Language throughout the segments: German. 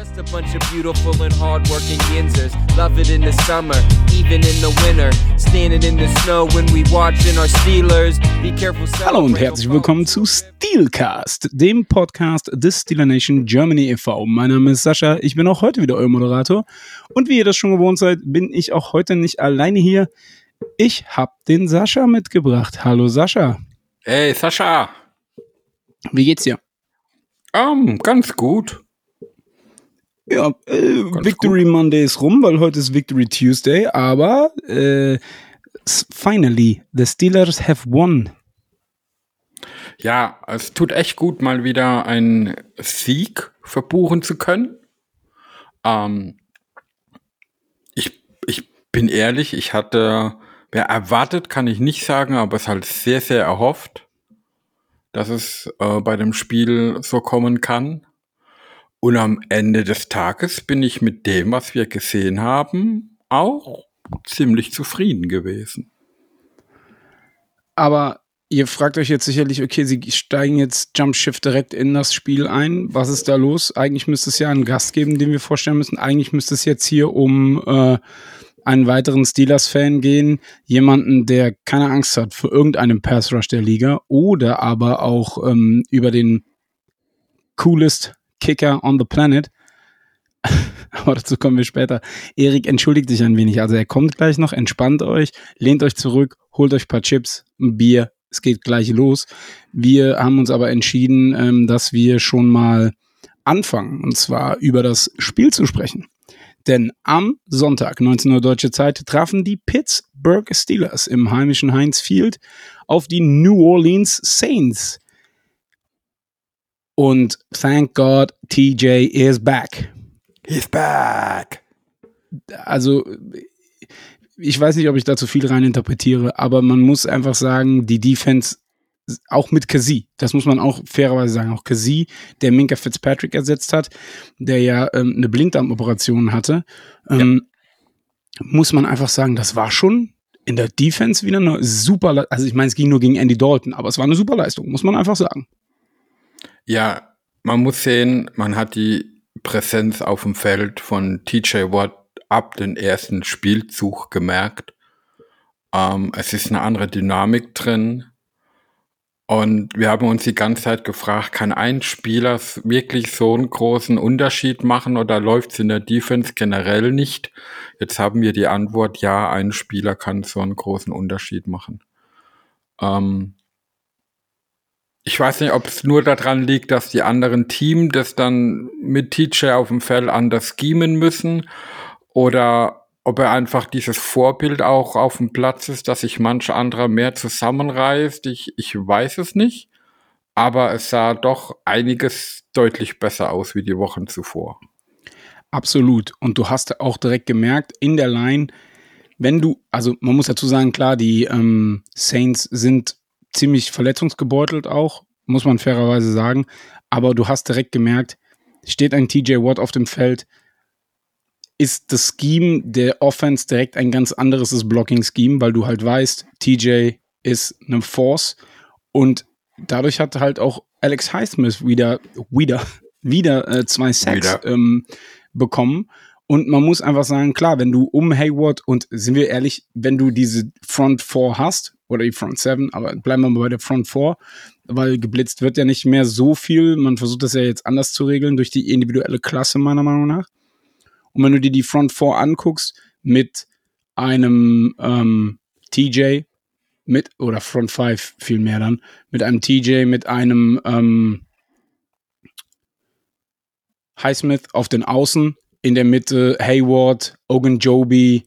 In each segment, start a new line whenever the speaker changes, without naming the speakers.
Just a bunch of beautiful and hardworking yinzers. Love it in the summer, even in the winter. Standing in the snow when we watching our Steelers. Be careful.
Hallo und herzlich willkommen zu Steelcast, dem Podcast des Steeler Nation Germany e.V. Mein Name ist Sascha, ich bin auch heute wieder euer Moderator. Und wie ihr das schon gewohnt seid, bin ich auch heute nicht alleine hier. Ich habe den Sascha mitgebracht. Hallo Sascha.
Hey Sascha.
Wie geht's dir?
Um, ganz gut.
Ja, äh, Victory gut. Monday ist rum, weil heute ist Victory Tuesday, aber äh, finally, the Steelers have won.
Ja, es tut echt gut, mal wieder einen Sieg verbuchen zu können. Ähm, ich, ich bin ehrlich, ich hatte, wer erwartet, kann ich nicht sagen, aber es halt sehr, sehr erhofft, dass es äh, bei dem Spiel so kommen kann. Und am Ende des Tages bin ich mit dem, was wir gesehen haben, auch ziemlich zufrieden gewesen.
Aber ihr fragt euch jetzt sicherlich, okay, sie steigen jetzt Jump Shift direkt in das Spiel ein. Was ist da los? Eigentlich müsste es ja einen Gast geben, den wir vorstellen müssen. Eigentlich müsste es jetzt hier um äh, einen weiteren Steelers-Fan gehen. Jemanden, der keine Angst hat vor irgendeinem Pass Rush der Liga oder aber auch ähm, über den coolest Kicker on the Planet. Aber dazu kommen wir später. Erik entschuldigt sich ein wenig. Also er kommt gleich noch, entspannt euch, lehnt euch zurück, holt euch ein paar Chips, ein Bier. Es geht gleich los. Wir haben uns aber entschieden, ähm, dass wir schon mal anfangen, und zwar über das Spiel zu sprechen. Denn am Sonntag, 19 Uhr deutsche Zeit, trafen die Pittsburgh Steelers im heimischen Heinz Field auf die New Orleans Saints. Und thank God, TJ is back.
He's back.
Also, ich weiß nicht, ob ich da zu viel rein interpretiere, aber man muss einfach sagen, die Defense, auch mit Kazi, das muss man auch fairerweise sagen, auch Kazi, der Minka Fitzpatrick ersetzt hat, der ja ähm, eine Blinddarmoperation hatte, ähm, ja. muss man einfach sagen, das war schon in der Defense wieder eine super, also ich meine, es ging nur gegen Andy Dalton, aber es war eine super Leistung, muss man einfach sagen.
Ja, man muss sehen, man hat die Präsenz auf dem Feld von TJ Watt ab dem ersten Spielzug gemerkt. Ähm, es ist eine andere Dynamik drin. Und wir haben uns die ganze Zeit gefragt, kann ein Spieler wirklich so einen großen Unterschied machen oder läuft es in der Defense generell nicht? Jetzt haben wir die Antwort, ja, ein Spieler kann so einen großen Unterschied machen. Ähm, ich weiß nicht, ob es nur daran liegt, dass die anderen Teams das dann mit TJ auf dem Feld anders schemen müssen oder ob er einfach dieses Vorbild auch auf dem Platz ist, dass sich manch anderer mehr zusammenreißt. Ich, ich weiß es nicht, aber es sah doch einiges deutlich besser aus wie die Wochen zuvor.
Absolut. Und du hast auch direkt gemerkt, in der Line, wenn du, also man muss dazu sagen, klar, die ähm, Saints sind ziemlich verletzungsgebeutelt auch, muss man fairerweise sagen. Aber du hast direkt gemerkt, steht ein TJ Watt auf dem Feld, ist das Scheme der Offense direkt ein ganz anderes Blocking-Scheme, weil du halt weißt, TJ ist eine Force und dadurch hat halt auch Alex Highsmith wieder, wieder, wieder äh, zwei Sacks ähm, bekommen. Und man muss einfach sagen, klar, wenn du um Hayward und sind wir ehrlich, wenn du diese Front 4 hast, oder die Front 7, aber bleiben wir mal bei der Front 4, weil geblitzt wird ja nicht mehr so viel. Man versucht das ja jetzt anders zu regeln durch die individuelle Klasse, meiner Meinung nach. Und wenn du dir die Front 4 anguckst mit einem ähm, TJ, mit, oder Front 5 vielmehr dann, mit einem TJ, mit einem ähm, Highsmith auf den Außen, in der Mitte Hayward, Ogunjobi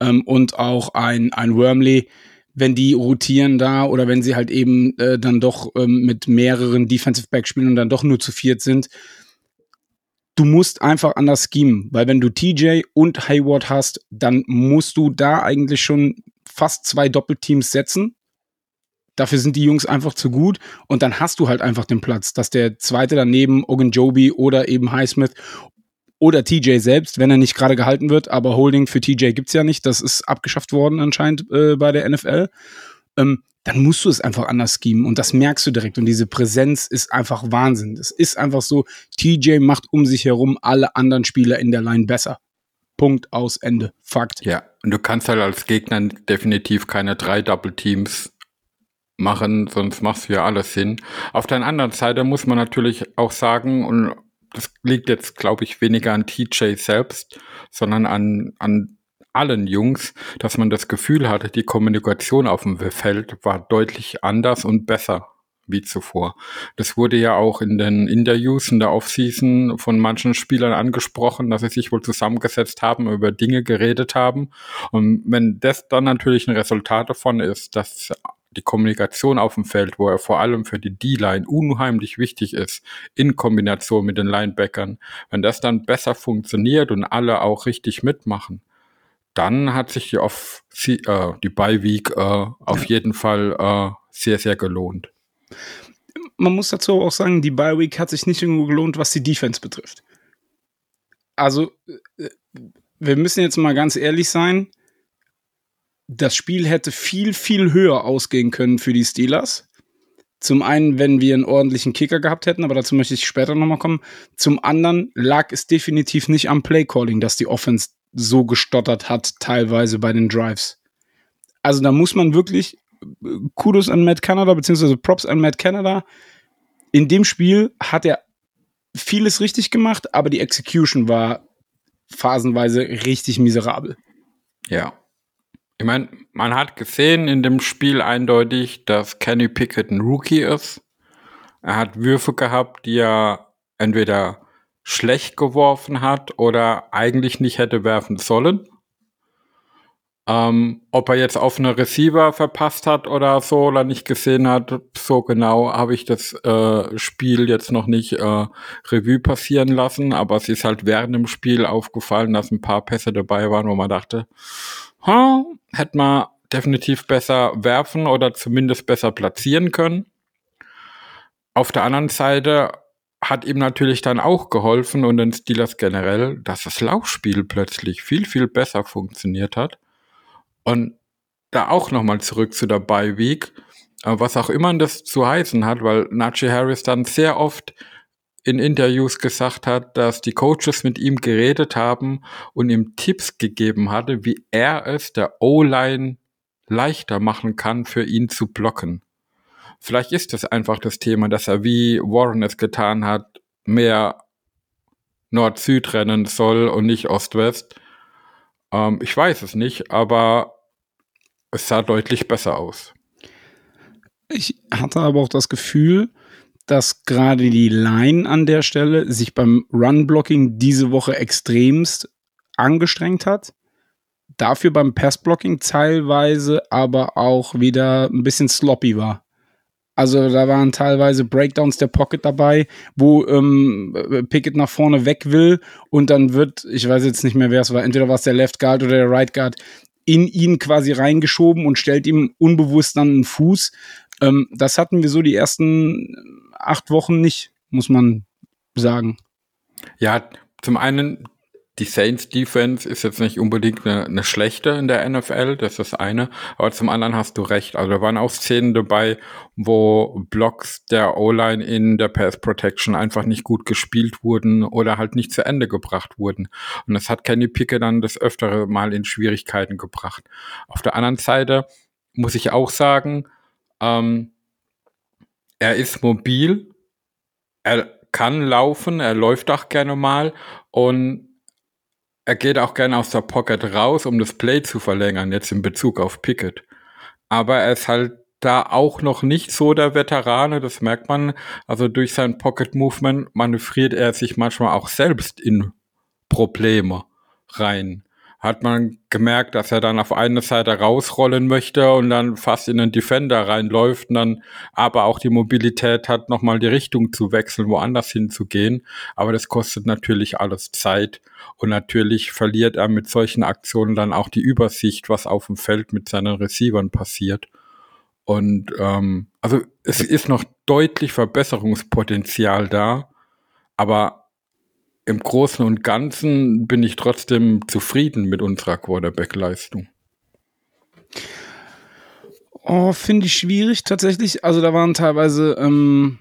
ähm, und auch ein, ein Wormley, wenn die rotieren da oder wenn sie halt eben äh, dann doch ähm, mit mehreren Defensive Back spielen und dann doch nur zu viert sind. Du musst einfach anders schemen, weil wenn du TJ und Hayward hast, dann musst du da eigentlich schon fast zwei Doppelteams setzen. Dafür sind die Jungs einfach zu gut und dann hast du halt einfach den Platz, dass der zweite daneben Ogunjobi oder eben Highsmith oder TJ selbst, wenn er nicht gerade gehalten wird. Aber Holding für TJ gibt's ja nicht. Das ist abgeschafft worden anscheinend äh, bei der NFL. Ähm, dann musst du es einfach anders schemen und das merkst du direkt und diese Präsenz ist einfach Wahnsinn. Es ist einfach so, TJ macht um sich herum alle anderen Spieler in der Line besser. Punkt aus Ende. Fakt.
Ja, und du kannst halt als Gegner definitiv keine drei Double Teams machen, sonst machst du ja alles hin. Auf der anderen Seite muss man natürlich auch sagen, und das liegt jetzt, glaube ich, weniger an TJ selbst, sondern an, an allen Jungs, dass man das Gefühl hatte, die Kommunikation auf dem Feld war deutlich anders und besser wie zuvor. Das wurde ja auch in den Interviews in der Offseason von manchen Spielern angesprochen, dass sie sich wohl zusammengesetzt haben, über Dinge geredet haben. Und wenn das dann natürlich ein Resultat davon ist, dass die Kommunikation auf dem Feld, wo er vor allem für die D-Line unheimlich wichtig ist, in Kombination mit den Linebackern, wenn das dann besser funktioniert und alle auch richtig mitmachen, dann hat sich die, Off äh, die Bye-Week äh, auf jeden Fall äh, sehr, sehr gelohnt.
Man muss dazu auch sagen, die Bye-Week hat sich nicht irgendwo gelohnt, was die Defense betrifft. Also, äh, wir müssen jetzt mal ganz ehrlich sein. Das Spiel hätte viel, viel höher ausgehen können für die Steelers. Zum einen, wenn wir einen ordentlichen Kicker gehabt hätten, aber dazu möchte ich später nochmal kommen. Zum anderen lag es definitiv nicht am Play-Calling, dass die Offense so gestottert hat, teilweise bei den Drives. Also da muss man wirklich äh, Kudos an Matt Canada, beziehungsweise Props an Matt Canada. In dem Spiel hat er vieles richtig gemacht, aber die Execution war phasenweise richtig miserabel.
Ja. Ich meine, man hat gesehen in dem Spiel eindeutig, dass Kenny Pickett ein Rookie ist. Er hat Würfe gehabt, die er entweder schlecht geworfen hat oder eigentlich nicht hätte werfen sollen. Ähm, ob er jetzt auf eine Receiver verpasst hat oder so oder nicht gesehen hat, so genau habe ich das äh, Spiel jetzt noch nicht äh, Revue passieren lassen, aber es ist halt während dem Spiel aufgefallen, dass ein paar Pässe dabei waren, wo man dachte, ha, hätte man definitiv besser werfen oder zumindest besser platzieren können. Auf der anderen Seite hat ihm natürlich dann auch geholfen und den Steelers generell, dass das Laufspiel plötzlich viel, viel besser funktioniert hat. Und da auch nochmal zurück zu der Bye Week, äh, was auch immer das zu heißen hat, weil Najee Harris dann sehr oft in Interviews gesagt hat, dass die Coaches mit ihm geredet haben und ihm Tipps gegeben hatte, wie er es der O-Line leichter machen kann, für ihn zu blocken. Vielleicht ist es einfach das Thema, dass er, wie Warren es getan hat, mehr Nord-Süd rennen soll und nicht Ost-West. Ähm, ich weiß es nicht, aber es sah deutlich besser aus.
Ich hatte aber auch das Gefühl, dass gerade die Line an der Stelle sich beim Run-Blocking diese Woche extremst angestrengt hat. Dafür beim Pass-Blocking teilweise aber auch wieder ein bisschen sloppy war. Also da waren teilweise Breakdowns der Pocket dabei, wo ähm, Pickett nach vorne weg will und dann wird, ich weiß jetzt nicht mehr, wer es war, entweder war es der Left Guard oder der Right Guard, in ihn quasi reingeschoben und stellt ihm unbewusst dann einen Fuß. Ähm, das hatten wir so die ersten acht Wochen nicht, muss man sagen.
Ja, zum einen die Saints Defense ist jetzt nicht unbedingt eine, eine, schlechte in der NFL, das ist eine, aber zum anderen hast du recht. Also da waren auch Szenen dabei, wo Blocks der O-Line in der Pass Protection einfach nicht gut gespielt wurden oder halt nicht zu Ende gebracht wurden. Und das hat Kenny Pickett dann das öftere Mal in Schwierigkeiten gebracht. Auf der anderen Seite muss ich auch sagen, ähm, er ist mobil, er kann laufen, er läuft auch gerne mal und er geht auch gerne aus der Pocket raus, um das Play zu verlängern, jetzt in Bezug auf Pickett. Aber er ist halt da auch noch nicht so der Veterane, das merkt man. Also durch sein Pocket Movement manövriert er sich manchmal auch selbst in Probleme rein hat man gemerkt, dass er dann auf eine Seite rausrollen möchte und dann fast in den Defender reinläuft und dann aber auch die Mobilität hat, nochmal die Richtung zu wechseln, woanders hinzugehen. Aber das kostet natürlich alles Zeit und natürlich verliert er mit solchen Aktionen dann auch die Übersicht, was auf dem Feld mit seinen Receivern passiert. Und ähm, also es ist noch deutlich Verbesserungspotenzial da, aber im Großen und Ganzen bin ich trotzdem zufrieden mit unserer Quarterback-Leistung.
Oh, finde ich schwierig tatsächlich. Also da waren teilweise ähm,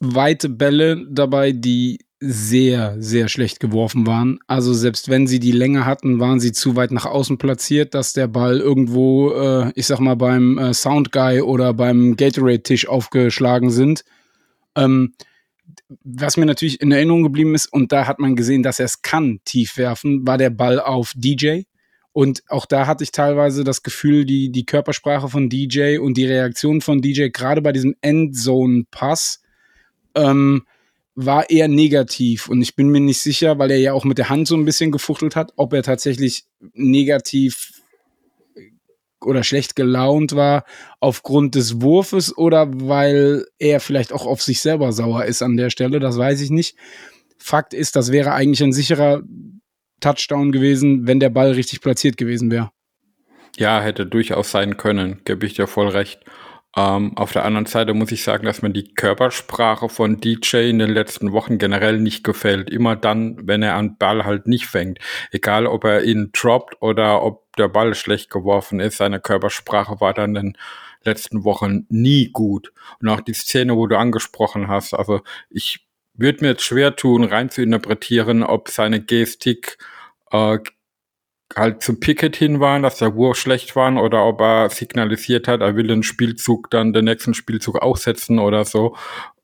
weite Bälle dabei, die sehr, sehr schlecht geworfen waren. Also selbst wenn sie die Länge hatten, waren sie zu weit nach außen platziert, dass der Ball irgendwo, äh, ich sag mal, beim äh, Sound Guy oder beim Gatorade-Tisch aufgeschlagen sind. Ähm, was mir natürlich in Erinnerung geblieben ist, und da hat man gesehen, dass er es kann, tief werfen, war der Ball auf DJ. Und auch da hatte ich teilweise das Gefühl, die, die Körpersprache von DJ und die Reaktion von DJ, gerade bei diesem Endzone-Pass, ähm, war eher negativ. Und ich bin mir nicht sicher, weil er ja auch mit der Hand so ein bisschen gefuchtelt hat, ob er tatsächlich negativ oder schlecht gelaunt war aufgrund des Wurfes oder weil er vielleicht auch auf sich selber sauer ist an der Stelle, das weiß ich nicht. Fakt ist, das wäre eigentlich ein sicherer Touchdown gewesen, wenn der Ball richtig platziert gewesen wäre.
Ja, hätte durchaus sein können, gebe ich dir voll recht. Ähm, auf der anderen Seite muss ich sagen, dass mir die Körpersprache von DJ in den letzten Wochen generell nicht gefällt. Immer dann, wenn er einen Ball halt nicht fängt. Egal, ob er ihn droppt oder ob der Ball schlecht geworfen ist. Seine Körpersprache war dann in den letzten Wochen nie gut. Und auch die Szene, wo du angesprochen hast, also ich würde mir jetzt schwer tun, rein zu interpretieren, ob seine Gestik äh, halt zum Picket hin waren, dass der Wurf schlecht waren oder ob er signalisiert hat, er will den Spielzug dann den nächsten Spielzug aussetzen oder so,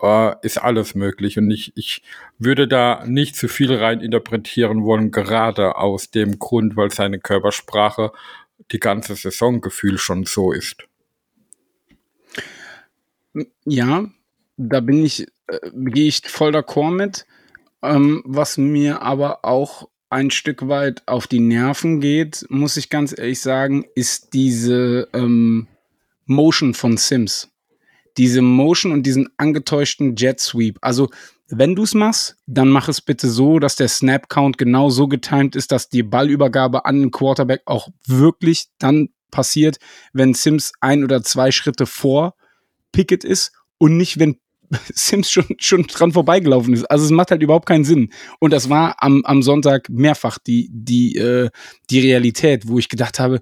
äh, ist alles möglich. Und ich, ich würde da nicht zu viel rein interpretieren wollen, gerade aus dem Grund, weil seine Körpersprache die ganze Saisongefühl schon so ist.
Ja, da bin ich, äh, gehe ich voll d'accord mit. Ähm, was mir aber auch ein Stück weit auf die Nerven geht, muss ich ganz ehrlich sagen, ist diese ähm, Motion von Sims. Diese Motion und diesen angetäuschten Jet Sweep. Also, wenn du es machst, dann mach es bitte so, dass der Snap Count genau so getimed ist, dass die Ballübergabe an den Quarterback auch wirklich dann passiert, wenn Sims ein oder zwei Schritte vor Pickett ist und nicht, wenn Sims schon, schon dran vorbeigelaufen ist. Also es macht halt überhaupt keinen Sinn. Und das war am, am Sonntag mehrfach die, die, äh, die Realität, wo ich gedacht habe,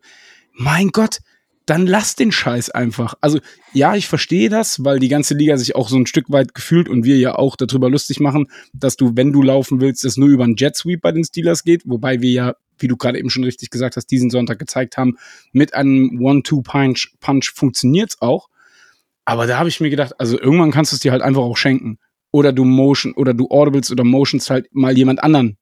mein Gott, dann lass den Scheiß einfach. Also ja, ich verstehe das, weil die ganze Liga sich auch so ein Stück weit gefühlt und wir ja auch darüber lustig machen, dass du, wenn du laufen willst, es nur über einen Jet Sweep bei den Steelers geht, wobei wir ja, wie du gerade eben schon richtig gesagt hast, diesen Sonntag gezeigt haben, mit einem One-Two-Punch Punch funktioniert's auch. Aber da habe ich mir gedacht, also irgendwann kannst du es dir halt einfach auch schenken. Oder du Motion, oder du Audibles oder Motions halt mal jemand anderen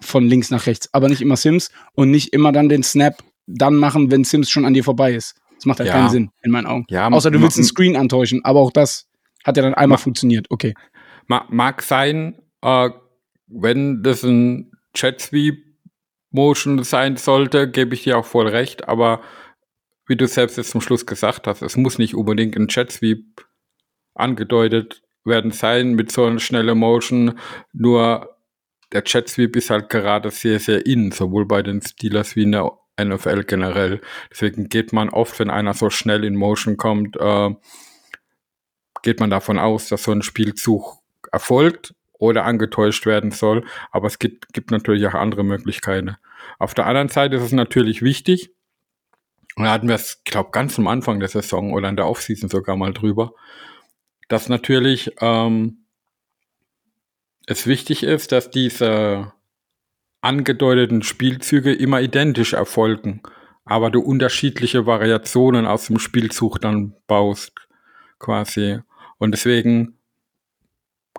von links nach rechts. Aber nicht immer Sims und nicht immer dann den Snap dann machen, wenn Sims schon an dir vorbei ist. Das macht halt ja. keinen Sinn, in meinen Augen. Ja, Außer du willst einen Screen antäuschen, aber auch das hat ja dann einmal funktioniert. Okay.
Mag sein, äh, wenn das ein Chat Sweep Motion sein sollte, gebe ich dir auch voll recht, aber wie du selbst jetzt zum Schluss gesagt hast, es muss nicht unbedingt ein Jet Sweep angedeutet werden sein mit so einer schnellen Motion, nur der Jet Sweep ist halt gerade sehr, sehr in, sowohl bei den Steelers wie in der NFL generell. Deswegen geht man oft, wenn einer so schnell in Motion kommt, äh, geht man davon aus, dass so ein Spielzug erfolgt oder angetäuscht werden soll. Aber es gibt, gibt natürlich auch andere Möglichkeiten. Auf der anderen Seite ist es natürlich wichtig, und da hatten wir es, glaube ganz am Anfang der Saison oder in der Offseason sogar mal drüber, dass natürlich ähm, es wichtig ist, dass diese angedeuteten Spielzüge immer identisch erfolgen, aber du unterschiedliche Variationen aus dem Spielzug dann baust, quasi. Und deswegen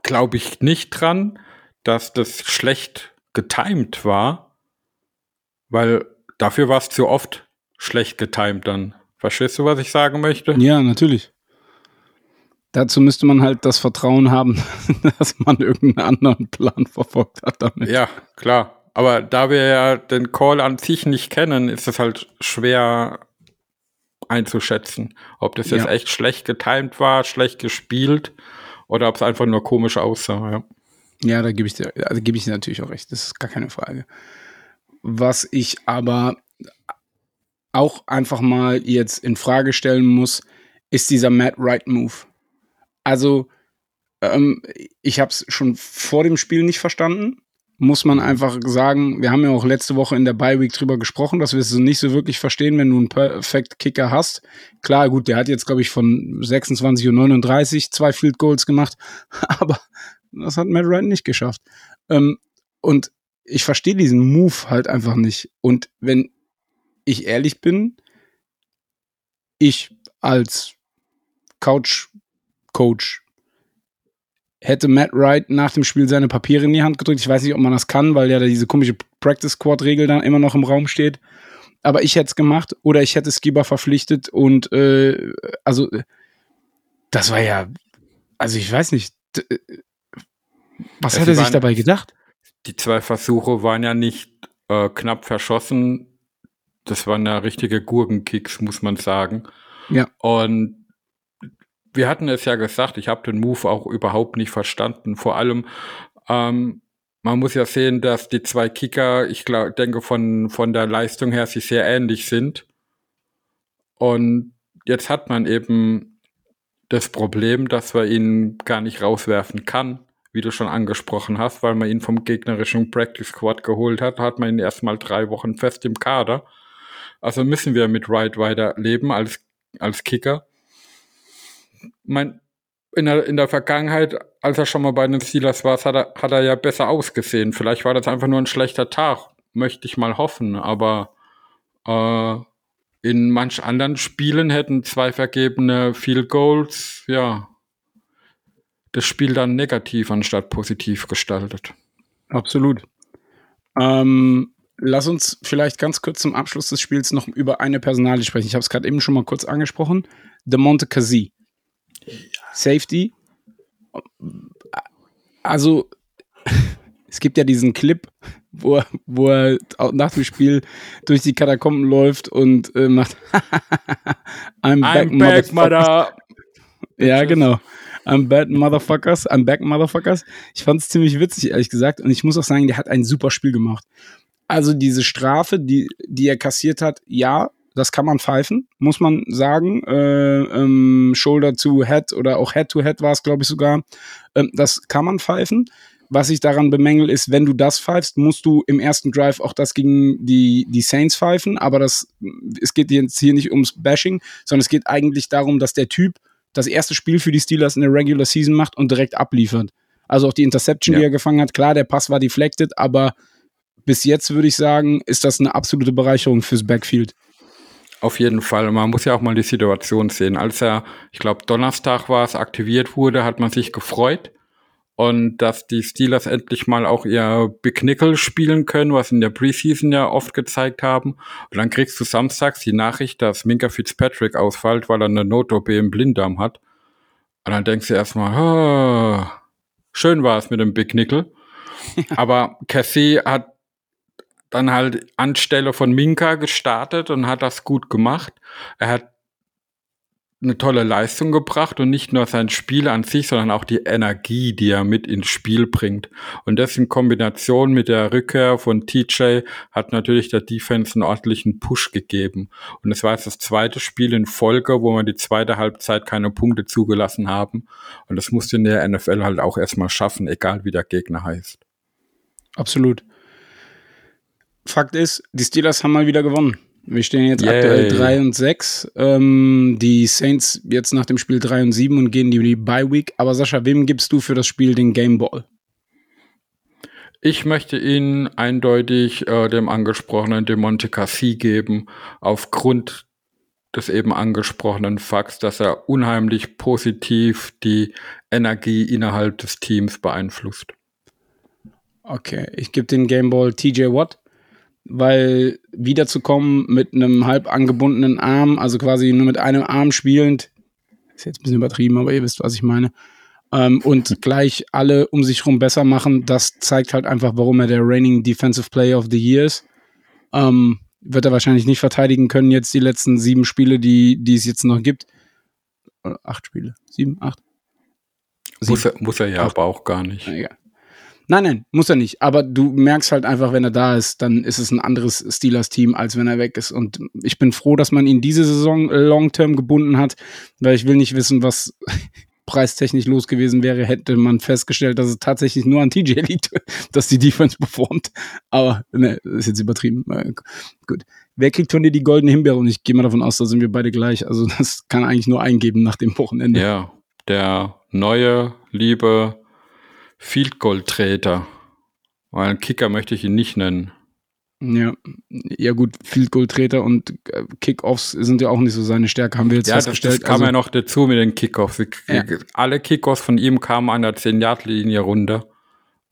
glaube ich nicht dran, dass das schlecht getimed war, weil dafür war es zu oft schlecht getimt dann. Verstehst du, was ich sagen möchte?
Ja, natürlich. Dazu müsste man halt das Vertrauen haben, dass man irgendeinen anderen Plan verfolgt hat damit.
Ja, klar. Aber da wir ja den Call an sich nicht kennen, ist es halt schwer einzuschätzen, ob das jetzt ja. echt schlecht getimt war, schlecht gespielt oder ob es einfach nur komisch aussah. Ja,
ja da gebe ich dir, also gebe ich dir natürlich auch recht. Das ist gar keine Frage. Was ich aber auch einfach mal jetzt in Frage stellen muss, ist dieser Matt Right Move. Also, ähm, ich habe es schon vor dem Spiel nicht verstanden. muss man einfach sagen, wir haben ja auch letzte Woche in der Bye Week drüber gesprochen, dass wir es nicht so wirklich verstehen, wenn du einen Perfect Kicker hast. Klar, gut, der hat jetzt glaube ich von 26 und 39 zwei Field Goals gemacht, aber das hat Matt Ryan nicht geschafft. Ähm, und ich verstehe diesen Move halt einfach nicht. Und wenn ich ehrlich bin, ich als Couch Coach hätte Matt Wright nach dem Spiel seine Papiere in die Hand gedrückt. Ich weiß nicht, ob man das kann, weil ja da diese komische Practice Squad Regel dann immer noch im Raum steht. Aber ich hätte es gemacht oder ich hätte Skiba verpflichtet und äh, also das war ja, also ich weiß nicht, äh, was ja, hat er sich dabei gedacht?
Die zwei Versuche waren ja nicht äh, knapp verschossen. Das waren ja richtige Gurkenkicks, muss man sagen.
Ja.
Und wir hatten es ja gesagt, ich habe den Move auch überhaupt nicht verstanden. Vor allem, ähm, man muss ja sehen, dass die zwei Kicker, ich glaub, denke, von, von der Leistung her sie sehr ähnlich sind. Und jetzt hat man eben das Problem, dass man ihn gar nicht rauswerfen kann, wie du schon angesprochen hast, weil man ihn vom gegnerischen Practice Squad geholt hat, hat man ihn erstmal drei Wochen fest im Kader. Also müssen wir mit Wright weiter leben als, als Kicker mein, in der, in der Vergangenheit, als er schon mal bei den Steelers war, hat er, hat er ja besser ausgesehen. Vielleicht war das einfach nur ein schlechter Tag, möchte ich mal hoffen. Aber äh, in manch anderen Spielen hätten zwei vergebene Field Goals, ja, das Spiel dann negativ anstatt positiv gestaltet.
Absolut. Ähm, lass uns vielleicht ganz kurz zum Abschluss des Spiels noch über eine Personalie sprechen. Ich habe es gerade eben schon mal kurz angesprochen. De Monte Casi. Safety. Also, es gibt ja diesen Clip, wo er, wo er nach dem Spiel durch die Katakomben läuft und äh, macht
I'm, I'm back, back mother.
Ja, genau. I'm bad motherfuckers. I'm back motherfuckers. Ich fand es ziemlich witzig, ehrlich gesagt. Und ich muss auch sagen, der hat ein super Spiel gemacht. Also diese Strafe, die, die er kassiert hat, ja, das kann man pfeifen, muss man sagen. Äh, ähm, Shoulder to Head oder auch Head to Head war es, glaube ich, sogar. Ähm, das kann man pfeifen. Was ich daran bemängel, ist, wenn du das pfeifst, musst du im ersten Drive auch das gegen die, die Saints pfeifen. Aber das, es geht jetzt hier nicht ums Bashing, sondern es geht eigentlich darum, dass der Typ das erste Spiel für die Steelers in der Regular Season macht und direkt abliefert. Also auch die Interception, ja. die er gefangen hat, klar, der Pass war deflected, aber bis jetzt würde ich sagen, ist das eine absolute Bereicherung fürs Backfield.
Auf jeden Fall. Man muss ja auch mal die Situation sehen. Als er, ich glaube, Donnerstag war es, aktiviert wurde, hat man sich gefreut. Und dass die Steelers endlich mal auch ihr Big Nickel spielen können, was in der Preseason ja oft gezeigt haben. Und dann kriegst du samstags die Nachricht, dass Minka Fitzpatrick ausfällt, weil er eine Not-OP im Blinddarm hat. Und dann denkst du erstmal, oh, schön war es mit dem Big Nickel. Aber Cassie hat dann halt anstelle von Minka gestartet und hat das gut gemacht. Er hat eine tolle Leistung gebracht und nicht nur sein Spiel an sich, sondern auch die Energie, die er mit ins Spiel bringt. Und das in Kombination mit der Rückkehr von TJ hat natürlich der Defense einen ordentlichen Push gegeben. Und es war jetzt das zweite Spiel in Folge, wo wir die zweite Halbzeit keine Punkte zugelassen haben. Und das musste in der NFL halt auch erstmal schaffen, egal wie der Gegner heißt.
Absolut. Fakt ist, die Steelers haben mal wieder gewonnen. Wir stehen jetzt Yay. aktuell 3 und 6. Ähm, die Saints jetzt nach dem Spiel 3 und 7 und gehen die, Bye Week. Aber Sascha, wem gibst du für das Spiel den Game Ball?
Ich möchte ihn eindeutig äh, dem angesprochenen Demonte Cassie geben, aufgrund des eben angesprochenen Fakts, dass er unheimlich positiv die Energie innerhalb des Teams beeinflusst.
Okay, ich gebe den Game Ball TJ Watt weil wiederzukommen mit einem halb angebundenen Arm, also quasi nur mit einem Arm spielend, ist jetzt ein bisschen übertrieben, aber ihr wisst, was ich meine, ähm, und gleich alle um sich herum besser machen, das zeigt halt einfach, warum er der reigning Defensive Player of the Year ist. Ähm, wird er wahrscheinlich nicht verteidigen können, jetzt die letzten sieben Spiele, die, die es jetzt noch gibt. Oder acht Spiele. Sieben, acht?
Sieben. Muss er, muss er ja acht. aber auch gar nicht.
Ja, Nein, nein, muss er nicht. Aber du merkst halt einfach, wenn er da ist, dann ist es ein anderes Steelers-Team, als wenn er weg ist. Und ich bin froh, dass man ihn diese Saison long-term gebunden hat, weil ich will nicht wissen, was preistechnisch los gewesen wäre, hätte man festgestellt, dass es tatsächlich nur an TJ liegt, dass die Defense performt. Aber ne, ist jetzt übertrieben. Gut. Wer kriegt von dir die goldene Himbeere? Und ich gehe mal davon aus, da sind wir beide gleich. Also das kann eigentlich nur eingeben nach dem Wochenende.
Ja, der neue, liebe Field Goal Treter. Weil einen Kicker möchte ich ihn nicht nennen.
Ja, ja gut, Field Goal Treter und äh, Kickoffs sind ja auch nicht so seine Stärke, haben wir jetzt
ja,
festgestellt.
Das, das kam
also,
ja noch dazu mit den Kickoffs. Ja. Alle Kickoffs von ihm kamen an der 10-Yard-Linie runter.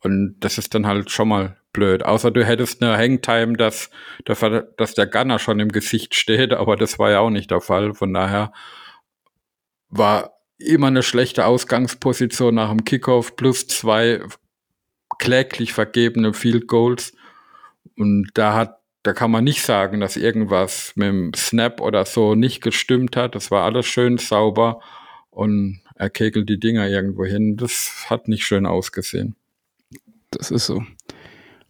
Und das ist dann halt schon mal blöd. Außer du hättest eine Hangtime, dass, dass der Gunner schon im Gesicht steht, aber das war ja auch nicht der Fall. Von daher war immer eine schlechte Ausgangsposition nach dem Kickoff plus zwei kläglich vergebene Field Goals. Und da hat, da kann man nicht sagen, dass irgendwas mit dem Snap oder so nicht gestimmt hat. Das war alles schön sauber und er kegelt die Dinger irgendwo hin. Das hat nicht schön ausgesehen.
Das ist so.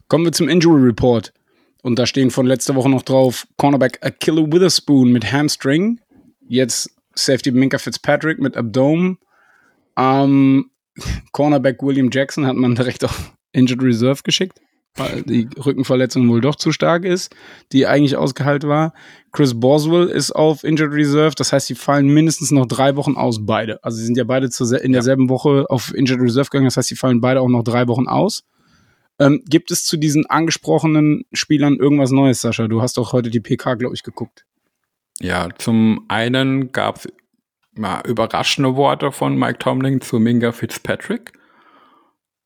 Kommen wir zum Injury Report. Und da stehen von letzter Woche noch drauf Cornerback Achille Witherspoon mit Hamstring. Jetzt Safety Minka Fitzpatrick mit Abdomen. Ähm, Cornerback William Jackson hat man direkt auf Injured Reserve geschickt weil die Rückenverletzung wohl doch zu stark ist, die eigentlich ausgeheilt war. Chris Boswell ist auf Injured Reserve, das heißt, sie fallen mindestens noch drei Wochen aus, beide. Also sie sind ja beide in derselben. Woche auf Injured Reserve gegangen, das heißt, sie fallen beide auch noch drei Wochen aus. Ähm, gibt es zu diesen angesprochenen Spielern irgendwas Neues, Sascha? Du hast doch heute die PK, glaube ich, geguckt.
Ja, zum einen gab es mal überraschende Worte von Mike Tomlin zu Minga Fitzpatrick.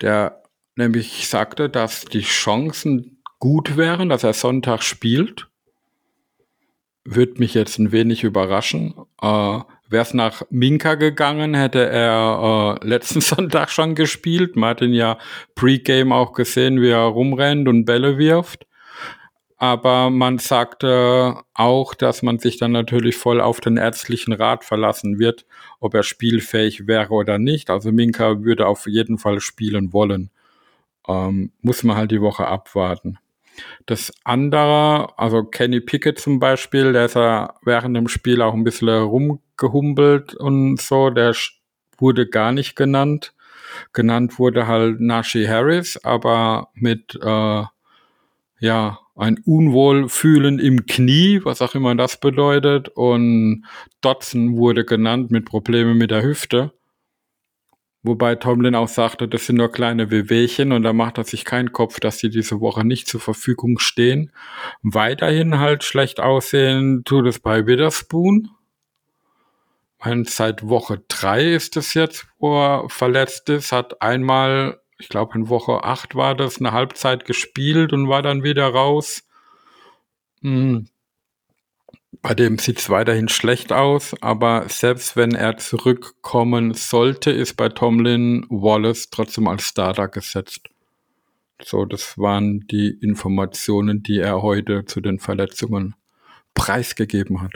Der nämlich sagte, dass die Chancen gut wären, dass er Sonntag spielt. Wird mich jetzt ein wenig überraschen. Äh, Wäre es nach Minka gegangen, hätte er äh, letzten Sonntag schon gespielt. Man hat ihn ja Pre-Game auch gesehen, wie er rumrennt und Bälle wirft. Aber man sagte auch, dass man sich dann natürlich voll auf den ärztlichen Rat verlassen wird, ob er spielfähig wäre oder nicht. Also Minka würde auf jeden Fall spielen wollen ähm, muss man halt die Woche abwarten. Das andere, also Kenny Pickett zum Beispiel, der ist ja während dem Spiel auch ein bisschen rumgehumpelt und so, der wurde gar nicht genannt. Genannt wurde halt Nashi Harris, aber mit äh, ja ein Unwohlfühlen im Knie, was auch immer das bedeutet, und Dotson wurde genannt mit Problemen mit der Hüfte. Wobei Tomlin auch sagte, das sind nur kleine Wehwehchen und da macht er sich keinen Kopf, dass sie diese Woche nicht zur Verfügung stehen. Weiterhin halt schlecht aussehen tut es bei Witherspoon. Seit Woche drei ist es jetzt, wo er verletzt ist, hat einmal, ich glaube in Woche acht war das, eine Halbzeit gespielt und war dann wieder raus. Hm. Bei dem sieht es weiterhin schlecht aus, aber selbst wenn er zurückkommen sollte, ist bei Tomlin Wallace trotzdem als Starter gesetzt. So, das waren die Informationen, die er heute zu den Verletzungen preisgegeben hat.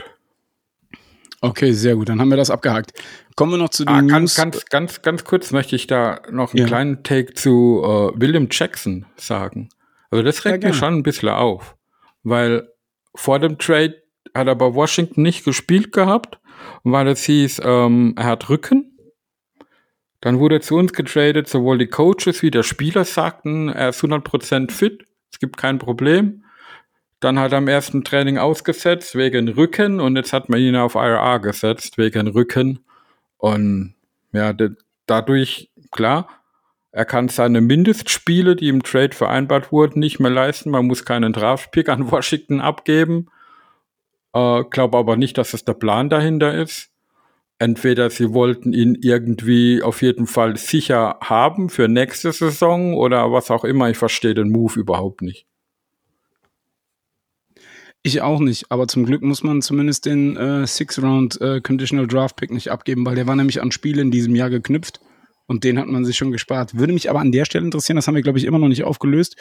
Okay, sehr gut. Dann haben wir das abgehakt. Kommen wir noch zu den
ah, ganz, Ganz, ganz, ganz kurz möchte ich da noch einen ja. kleinen Take zu äh, William Jackson sagen. Also das regt ja, mir schon ein bisschen auf, weil vor dem Trade hat er bei Washington nicht gespielt gehabt, weil es hieß, ähm, er hat Rücken. Dann wurde er zu uns getradet, sowohl die Coaches wie der Spieler sagten, er ist 100% fit, es gibt kein Problem. Dann er am ersten Training ausgesetzt wegen Rücken und jetzt hat man ihn auf IRA gesetzt wegen Rücken. Und ja, dadurch, klar, er kann seine Mindestspiele, die im Trade vereinbart wurden, nicht mehr leisten. Man muss keinen Draftpick an Washington abgeben. Äh, glaube aber nicht, dass es der Plan dahinter ist. Entweder sie wollten ihn irgendwie auf jeden Fall sicher haben für nächste Saison oder was auch immer. Ich verstehe den Move überhaupt nicht.
Ich auch nicht, aber zum Glück muss man zumindest den äh, Six-Round äh, Conditional Draft Pick nicht abgeben, weil der war nämlich an Spiele in diesem Jahr geknüpft. Und den hat man sich schon gespart. Würde mich aber an der Stelle interessieren, das haben wir, glaube ich, immer noch nicht aufgelöst,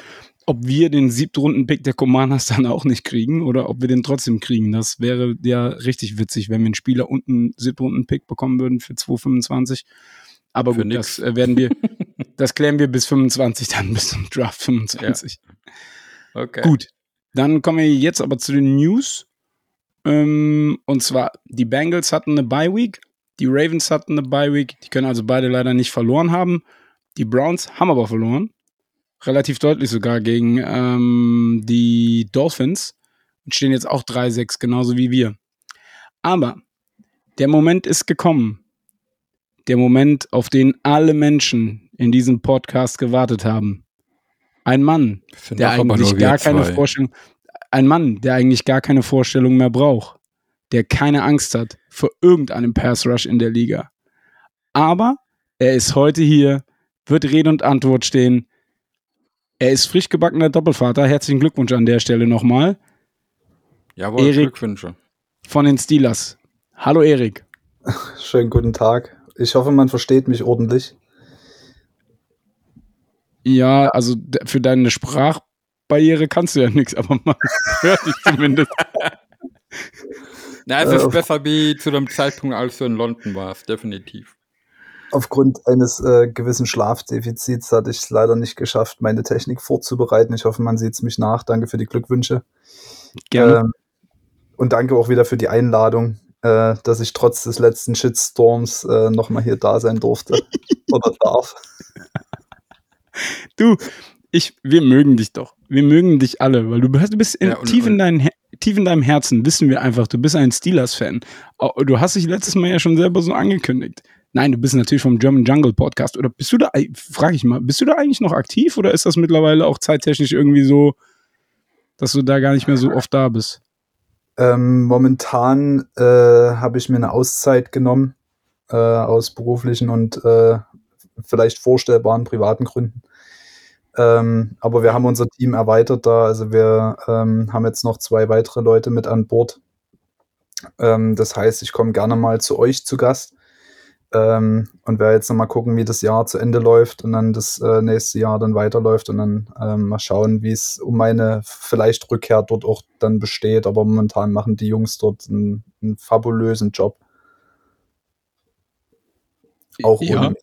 ob wir den Siebtrunden-Pick der Commanders dann auch nicht kriegen oder ob wir den trotzdem kriegen. Das wäre ja richtig witzig, wenn wir einen Spieler und einen Siebtrunden-Pick bekommen würden für 2,25. Aber für gut, nix. das äh, werden wir, das klären wir bis 25 dann, bis zum Draft 25. Ja. Okay. Gut. Dann kommen wir jetzt aber zu den News. Ähm, und zwar, die Bengals hatten eine Bye-Week Die Ravens hatten eine Bye Week, die können also beide leider nicht verloren haben. Die Browns haben aber verloren. Relativ deutlich sogar gegen ähm, die Dolphins und stehen jetzt auch 3-6, genauso wie wir. Aber der Moment ist gekommen. Der Moment, auf den alle Menschen in diesem Podcast gewartet haben. Ein Mann, der eigentlich gar keine zwei. Vorstellung, ein Mann, der eigentlich gar keine Vorstellung mehr braucht, der keine Angst hat vor irgendeinem Pass Rush in der Liga. Aber er ist heute hier, wird Rede und Antwort stehen. Er ist frisch gebackener Doppelvater. Herzlichen Glückwunsch an der Stelle nochmal.
Jawohl, Erik Glückwünsche.
Von den Steelers. Hallo Erik.
Schönen guten Tag. Ich hoffe, man versteht mich ordentlich.
Ja, also für deine Sprachbarriere kannst du ja nichts, aber man hört dich zumindest.
Na, es ist äh, besser wie zu dem Zeitpunkt, als du in London warst, definitiv.
Aufgrund eines äh, gewissen Schlafdefizits hatte ich es leider nicht geschafft, meine Technik vorzubereiten. Ich hoffe, man sieht es mich nach. Danke für die Glückwünsche.
Gerne. Ähm,
und danke auch wieder für die Einladung, äh, dass ich trotz des letzten Shitstorms äh, nochmal hier da sein durfte oder darf.
Du, ich, wir mögen dich doch. Wir mögen dich alle, weil du, du bist in, ja, und, tief, in dein, tief in deinem Herzen, wissen wir einfach, du bist ein Steelers-Fan. Du hast dich letztes Mal ja schon selber so angekündigt. Nein, du bist natürlich vom German Jungle Podcast. Oder bist du da, frage ich mal, bist du da eigentlich noch aktiv oder ist das mittlerweile auch zeittechnisch irgendwie so, dass du da gar nicht mehr so oft da bist?
Ähm, momentan äh, habe ich mir eine Auszeit genommen äh, aus beruflichen und äh, vielleicht vorstellbaren privaten Gründen. Ähm, aber wir haben unser Team erweitert da. Also wir ähm, haben jetzt noch zwei weitere Leute mit an Bord. Ähm, das heißt, ich komme gerne mal zu euch zu Gast ähm, und werde jetzt nochmal gucken, wie das Jahr zu Ende läuft und dann das äh, nächste Jahr dann weiterläuft und dann ähm, mal schauen, wie es um meine vielleicht Rückkehr dort auch dann besteht. Aber momentan machen die Jungs dort einen, einen fabulösen Job.
Auch ja. ohne.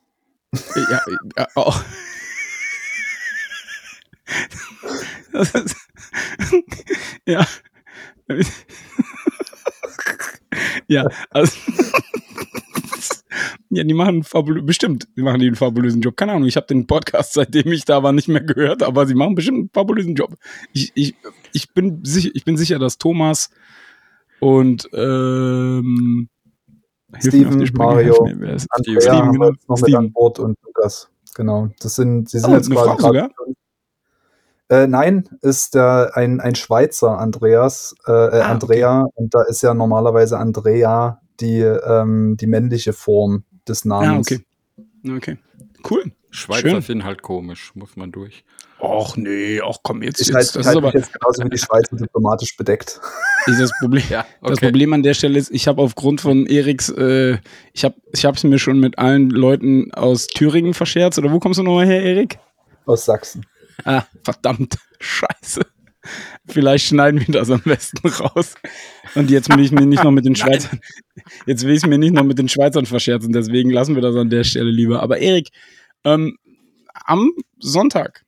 Ja, ja auch. Ja. ja, also. ja, die machen bestimmt, die machen einen fabulösen Job. Keine Ahnung, ich habe den Podcast, seitdem ich da war, nicht mehr gehört, aber sie machen bestimmt einen fabulösen Job. Ich, ich, ich, bin, sicher, ich bin sicher, dass Thomas und ähm,
Steven, Mario, Andrea Steven, genau. noch Steven. mit an Bord und Lukas. Genau, das sind, sie sind oh, jetzt quasi gerade. Äh, nein, ist der, ein, ein Schweizer Andreas, äh, äh ah, Andrea, okay. und da ist ja normalerweise Andrea die, ähm, die männliche Form des Namens.
Ah, okay. Okay. Cool.
Schweizer Schön. sind halt komisch, muss man durch.
Och nee, ach komm jetzt.
Ich
jetzt
halt, das ist aber jetzt genauso wie die Schweizer diplomatisch bedeckt.
Ist das Problem. ja, okay. Das Problem an der Stelle ist, ich habe aufgrund von Eriks, äh, ich habe ich es mir schon mit allen Leuten aus Thüringen verscherzt. Oder wo kommst du nochmal her, Erik?
Aus Sachsen.
Ah, verdammt, scheiße. Vielleicht schneiden wir das am besten raus. Und jetzt will ich mir nicht noch mit den Schweizern, jetzt will ich mir nicht noch mit den Schweizern verscherzen, deswegen lassen wir das an der Stelle lieber. Aber Erik, ähm, am Sonntag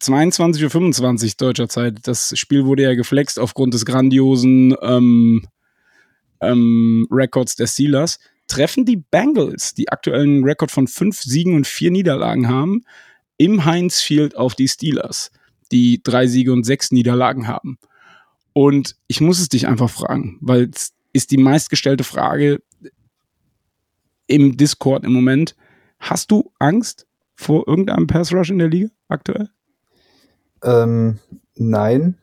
22.25 Uhr deutscher Zeit. Das Spiel wurde ja geflext aufgrund des grandiosen ähm, ähm, Records der Steelers. Treffen die Bengals, die aktuellen Rekord von fünf Siegen und vier Niederlagen haben, im Heinz Field auf die Steelers, die drei Siege und sechs Niederlagen haben. Und ich muss es dich einfach fragen, weil es ist die meistgestellte Frage im Discord im Moment. Hast du Angst vor irgendeinem Pass Rush in der Liga aktuell?
Ähm, nein.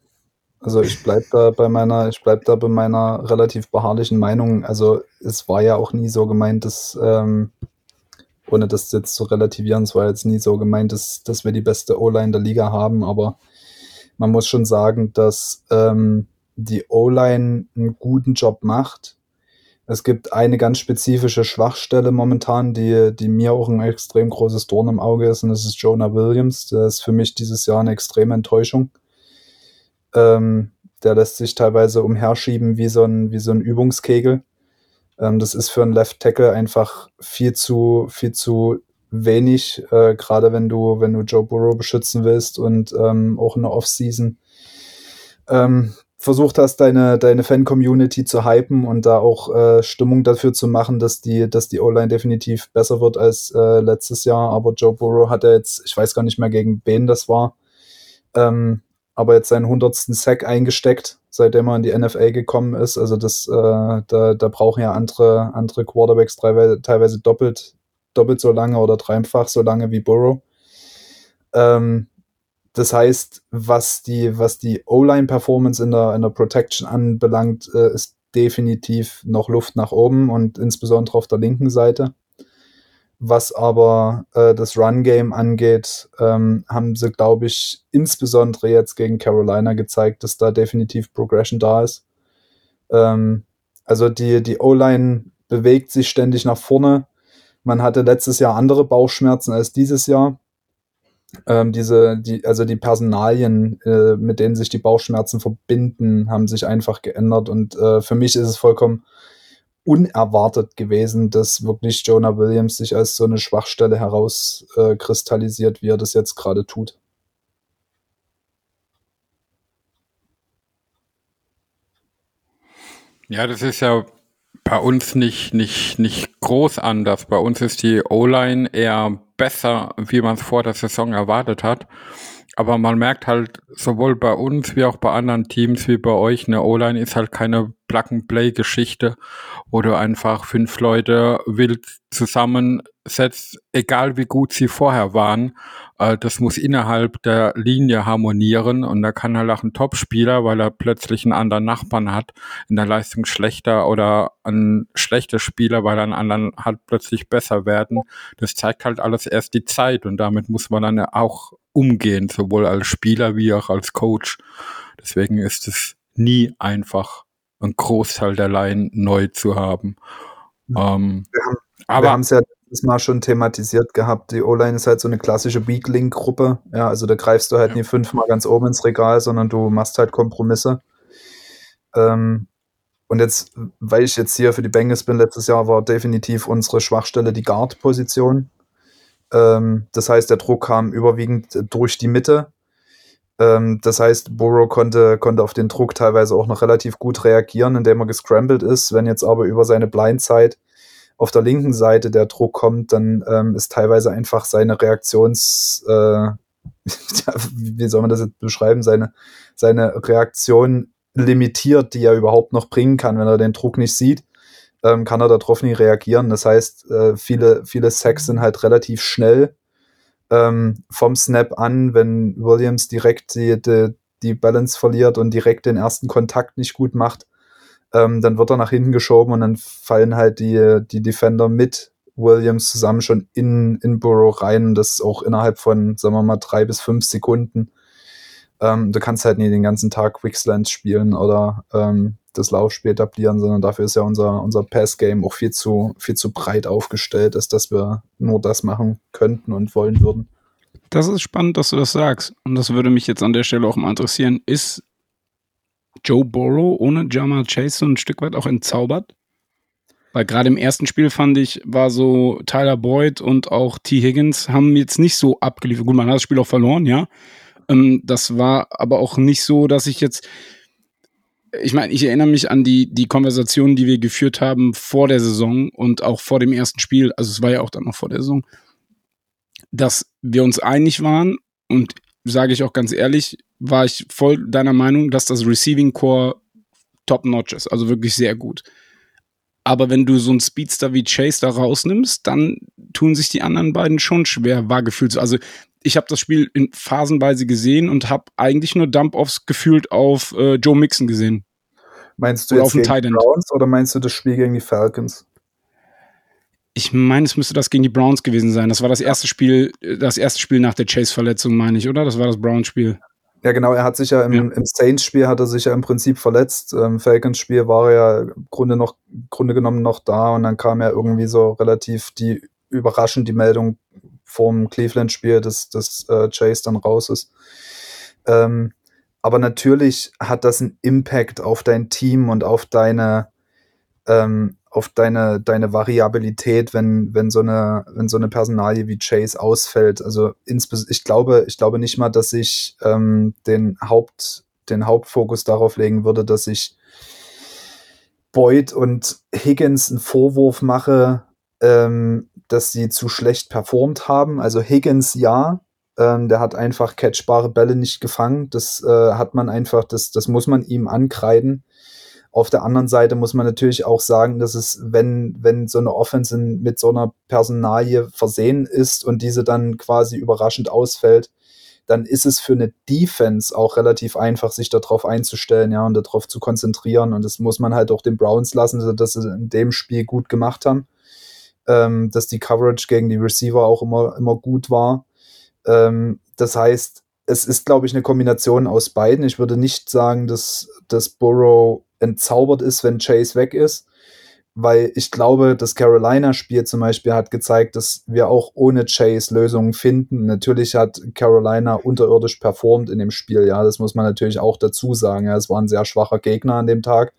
Also ich bleib da bei meiner, ich bleib da bei meiner relativ beharrlichen Meinung. Also es war ja auch nie so gemeint, dass, ähm, ohne das jetzt zu relativieren, es war jetzt nie so gemeint, dass, dass wir die beste O-Line der Liga haben, aber man muss schon sagen, dass ähm, die O-Line einen guten Job macht. Es gibt eine ganz spezifische Schwachstelle momentan, die, die mir auch ein extrem großes Dorn im Auge ist, und das ist Jonah Williams. Der ist für mich dieses Jahr eine extreme Enttäuschung. Ähm, der lässt sich teilweise umherschieben wie so ein, wie so ein Übungskegel. Ähm, das ist für einen Left Tackle einfach viel zu, viel zu wenig, äh, gerade wenn du, wenn du Joe Burrow beschützen willst und ähm, auch in der Offseason. Ähm, versucht hast, deine, deine Fan-Community zu hypen und da auch äh, Stimmung dafür zu machen, dass die, dass die O-Line definitiv besser wird als äh, letztes Jahr. Aber Joe Burrow hat ja jetzt, ich weiß gar nicht mehr, gegen wen das war, ähm, aber jetzt seinen hundertsten Sack eingesteckt, seitdem er in die NFL gekommen ist. Also das, äh, da, da brauchen ja andere, andere Quarterbacks teilweise, doppelt, doppelt so lange oder dreifach so lange wie Burrow. Ähm, das heißt, was die, was die O-Line-Performance in der, in der Protection anbelangt, äh, ist definitiv noch Luft nach oben und insbesondere auf der linken Seite. Was aber äh, das Run-Game angeht, ähm, haben sie, glaube ich, insbesondere jetzt gegen Carolina gezeigt, dass da definitiv Progression da ist. Ähm, also die, die O-Line bewegt sich ständig nach vorne. Man hatte letztes Jahr andere Bauchschmerzen als dieses Jahr. Ähm, diese, die, also die Personalien, äh, mit denen sich die Bauchschmerzen verbinden, haben sich einfach geändert. Und äh, für mich ist es vollkommen unerwartet gewesen, dass wirklich Jonah Williams sich als so eine Schwachstelle herauskristallisiert, äh, wie er das jetzt gerade tut.
Ja, das ist ja bei uns nicht, nicht, nicht groß anders. Bei uns ist die O-Line eher besser, wie man es vor der Saison erwartet hat. Aber man merkt halt sowohl bei uns wie auch bei anderen Teams wie bei euch, eine O-Line ist halt keine Plug-and-Play-Geschichte, wo du einfach fünf Leute wild zusammensetzt, egal wie gut sie vorher waren. Äh, das muss innerhalb der Linie harmonieren und da kann halt auch ein Top-Spieler, weil er plötzlich einen anderen Nachbarn hat, in der Leistung schlechter oder ein schlechter Spieler, weil er einen anderen hat, plötzlich besser werden. Das zeigt halt alles erst die Zeit und damit muss man dann auch umgehen, sowohl als Spieler wie auch als Coach. Deswegen ist es nie einfach, einen Großteil der Line neu zu haben.
Ähm, wir haben, aber wir haben es ja das Mal schon thematisiert gehabt. Die O-Line ist halt so eine klassische Weak Link Gruppe. Ja, also da greifst du halt ja. nie fünfmal ganz oben ins Regal, sondern du machst halt Kompromisse. Ähm, und jetzt, weil ich jetzt hier für die Bengals bin, letztes Jahr war definitiv unsere Schwachstelle die Guard-Position. Ähm, das heißt, der Druck kam überwiegend durch die Mitte. Ähm, das heißt, Burrow konnte, konnte auf den Druck teilweise auch noch relativ gut reagieren, indem er gescrambled ist. Wenn jetzt aber über seine Blindzeit auf der linken Seite der Druck kommt, dann ähm, ist teilweise einfach seine Reaktions, äh, wie soll man das jetzt beschreiben, seine, seine Reaktion limitiert, die er überhaupt noch bringen kann, wenn er den Druck nicht sieht ähm, kann er darauf nicht reagieren. Das heißt, äh, viele, viele Sacks sind halt relativ schnell ähm, vom Snap an, wenn Williams direkt die, die, die Balance verliert und direkt den ersten Kontakt nicht gut macht, ähm, dann wird er nach hinten geschoben und dann fallen halt die, die Defender mit Williams zusammen schon in, in Burrow rein. Das auch innerhalb von, sagen wir mal, drei bis fünf Sekunden. Ähm, du kannst halt nie den ganzen Tag Quickslants spielen oder ähm, das Laufspiel etablieren, sondern dafür ist ja unser, unser Pass-Game auch viel zu, viel zu breit aufgestellt, als dass wir nur das machen könnten und wollen würden.
Das ist spannend, dass du das sagst. Und das würde mich jetzt an der Stelle auch mal interessieren. Ist Joe Burrow ohne Jamal Chase so ein Stück weit auch entzaubert? Weil gerade im ersten Spiel fand ich, war so Tyler Boyd und auch T. Higgins haben jetzt nicht so abgeliefert. Gut, man hat das Spiel auch verloren, ja. Ähm, das war aber auch nicht so, dass ich jetzt ich meine, ich erinnere mich an die, die Konversationen, die wir geführt haben vor der Saison und auch vor dem ersten Spiel, also es war ja auch dann noch vor der Saison, dass wir uns einig waren und sage ich auch ganz ehrlich, war ich voll deiner Meinung, dass das Receiving Core top notch ist, also wirklich sehr gut. Aber wenn du so einen Speedster wie Chase da rausnimmst, dann tun sich die anderen beiden schon schwer, war gefühlt so. Also ich habe das Spiel in phasenweise gesehen und habe eigentlich nur Dump-Offs gefühlt auf äh, Joe Mixon gesehen.
Meinst du oder jetzt gegen die Browns oder meinst du das Spiel gegen die Falcons?
Ich meine, es müsste das gegen die Browns gewesen sein. Das war das erste Spiel, das erste Spiel nach der Chase-Verletzung, meine ich, oder? Das war das Browns-Spiel.
Ja, genau. Er hat sich ja im, ja. im Saints-Spiel hat er sich ja im Prinzip verletzt. Im Falcons-Spiel war er ja im Grunde noch, Grunde genommen noch da und dann kam ja irgendwie so relativ die überraschend die Meldung, vom Cleveland-Spiel, dass, dass äh, Chase dann raus ist. Ähm, aber natürlich hat das einen Impact auf dein Team und auf deine, ähm, auf deine, deine Variabilität, wenn, wenn, so eine, wenn so eine Personalie wie Chase ausfällt. Also ich glaube, ich glaube nicht mal, dass ich ähm, den Haupt, den Hauptfokus darauf legen würde, dass ich Boyd und Higgins einen Vorwurf mache, ähm, dass sie zu schlecht performt haben. Also Higgins ja, ähm, der hat einfach catchbare Bälle nicht gefangen. Das äh, hat man einfach, das, das muss man ihm ankreiden. Auf der anderen Seite muss man natürlich auch sagen, dass es, wenn, wenn so eine Offense mit so einer Personalie versehen ist und diese dann quasi überraschend ausfällt, dann ist es für eine Defense auch relativ einfach, sich darauf einzustellen, ja, und darauf zu konzentrieren. Und das muss man halt auch den Browns lassen, dass sie in dem Spiel gut gemacht haben. Ähm, dass die Coverage gegen die Receiver auch immer, immer gut war. Ähm, das heißt, es ist, glaube ich, eine Kombination aus beiden. Ich würde nicht sagen, dass, dass Burrow entzaubert ist, wenn Chase weg ist weil ich glaube, das Carolina-Spiel zum Beispiel hat gezeigt, dass wir auch ohne Chase Lösungen finden. Natürlich hat Carolina unterirdisch performt in dem Spiel, ja, das muss man natürlich auch dazu sagen. Ja, es war ein sehr schwacher Gegner an dem Tag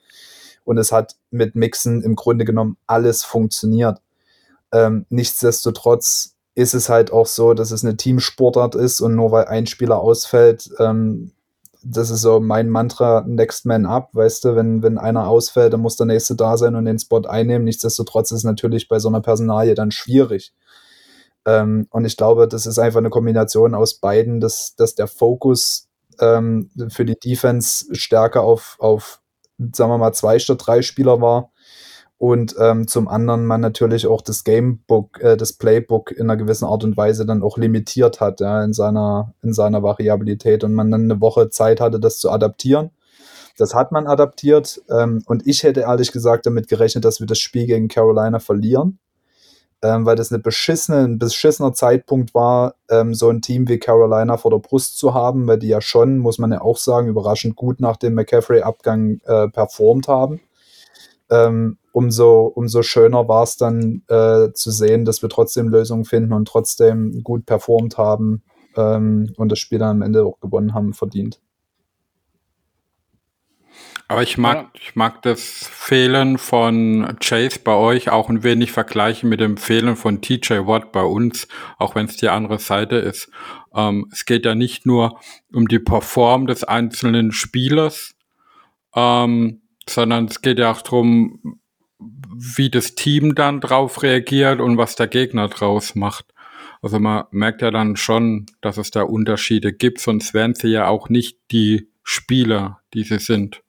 und es hat mit Mixen im Grunde genommen alles funktioniert. Ähm, nichtsdestotrotz ist es halt auch so, dass es eine Teamsportart ist und nur weil ein Spieler ausfällt, ähm, das ist so mein Mantra, Next Man Up, weißt du, wenn, wenn einer ausfällt, dann muss der nächste da sein und den Spot einnehmen. Nichtsdestotrotz ist es natürlich bei so einer Personalie dann schwierig. Ähm, und ich glaube, das ist einfach eine Kombination aus beiden, dass, dass der Fokus ähm, für die Defense stärker auf, auf, sagen wir mal, zwei statt drei Spieler war und ähm, zum anderen man natürlich auch das Gamebook, äh, das Playbook in einer gewissen Art und Weise dann auch limitiert hat, ja, in seiner, in seiner Variabilität und man dann eine Woche Zeit hatte, das zu adaptieren. Das hat man adaptiert ähm, und ich hätte ehrlich gesagt damit gerechnet, dass wir das Spiel gegen Carolina verlieren, ähm, weil das eine beschissene, ein beschissener Zeitpunkt war, ähm, so ein Team wie Carolina vor der Brust zu haben, weil die ja schon, muss man ja auch sagen, überraschend gut nach dem McCaffrey-Abgang äh, performt haben ähm, umso, umso schöner war es dann äh, zu sehen, dass wir trotzdem Lösungen finden und trotzdem gut performt haben ähm, und das Spiel dann am Ende auch gewonnen haben, verdient.
Aber ich mag, ja. ich mag das Fehlen von Chase bei euch auch ein wenig vergleichen mit dem Fehlen von TJ Watt bei uns, auch wenn es die andere Seite ist. Ähm, es geht ja nicht nur um die Perform des einzelnen Spielers, ähm, sondern es geht ja auch darum, wie das Team dann drauf reagiert und was der Gegner draus macht. Also man merkt ja dann schon, dass es da Unterschiede gibt, sonst wären sie ja auch nicht die Spieler, die sie sind.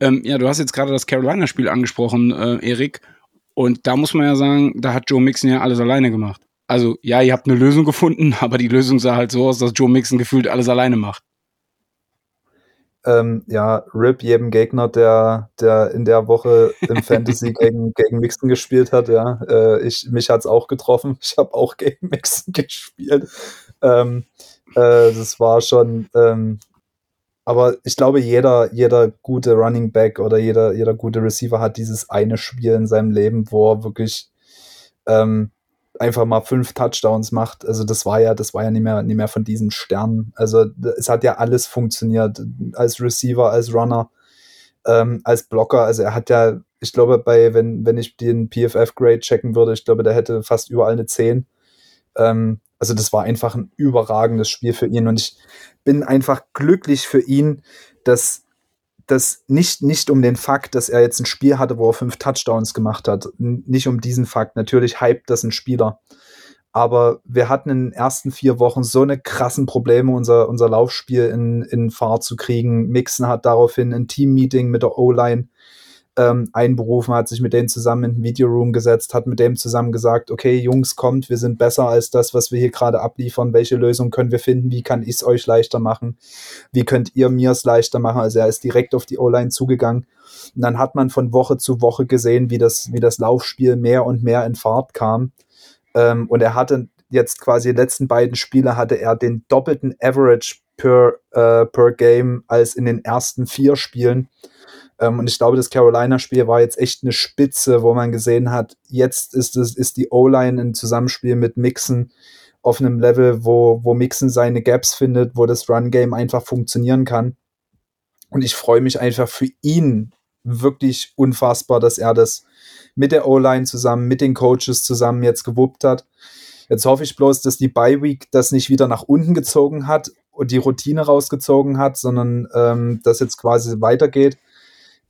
Ähm, ja, du hast jetzt gerade das Carolina-Spiel angesprochen, äh, Erik. Und da muss man ja sagen, da hat Joe Mixon ja alles alleine gemacht. Also ja, ihr habt eine Lösung gefunden, aber die Lösung sah halt so aus, dass Joe Mixon gefühlt alles alleine macht
ähm, ja, RIP jedem Gegner, der, der in der Woche im Fantasy gegen, gegen Mixon gespielt hat, ja. Äh, ich, mich hat's auch getroffen. Ich habe auch gegen Mixon gespielt. Ähm, äh, das war schon, ähm, aber ich glaube, jeder, jeder gute Running Back oder jeder, jeder gute Receiver hat dieses eine Spiel in seinem Leben, wo er wirklich ähm, einfach mal fünf Touchdowns macht. Also das war ja, das war ja nicht mehr, nicht mehr von diesen Sternen. Also es hat ja alles funktioniert. Als Receiver, als Runner, ähm, als Blocker. Also er hat ja, ich glaube, bei, wenn, wenn ich den PFF-Grade checken würde, ich glaube, der hätte fast überall eine 10. Ähm, also das war einfach ein überragendes Spiel für ihn. Und ich bin einfach glücklich für ihn, dass das nicht, nicht um den Fakt, dass er jetzt ein Spiel hatte, wo er fünf Touchdowns gemacht hat. Nicht um diesen Fakt. Natürlich hypt das ein Spieler. Aber wir hatten in den ersten vier Wochen so eine krassen Probleme, unser, unser Laufspiel in, in Fahrt zu kriegen. Mixen hat daraufhin ein Team-Meeting mit der O-Line ähm, einberufen, hat sich mit denen zusammen in den Videoroom gesetzt, hat mit dem zusammen gesagt, okay, Jungs, kommt, wir sind besser als das, was wir hier gerade abliefern. Welche Lösung können wir finden? Wie kann ich es euch leichter machen? Wie könnt ihr mir es leichter machen? Also er ist direkt auf die O-Line zugegangen. Und dann hat man von Woche zu Woche gesehen, wie das, wie das Laufspiel mehr und mehr in Fahrt kam. Ähm, und er hatte jetzt quasi die letzten beiden Spiele hatte er den doppelten Average per, äh, per Game als in den ersten vier Spielen. Ähm, und ich glaube, das Carolina-Spiel war jetzt echt eine Spitze, wo man gesehen hat, jetzt ist es, ist die O-Line im Zusammenspiel mit Mixon auf einem Level, wo, wo Mixon seine Gaps findet, wo das Run-Game einfach funktionieren kann. Und ich freue mich einfach für ihn wirklich unfassbar, dass er das mit der O-Line zusammen, mit den Coaches zusammen jetzt gewuppt hat. Jetzt hoffe ich bloß, dass die Bye Week das nicht wieder nach unten gezogen hat die Routine rausgezogen hat, sondern ähm, das jetzt quasi weitergeht.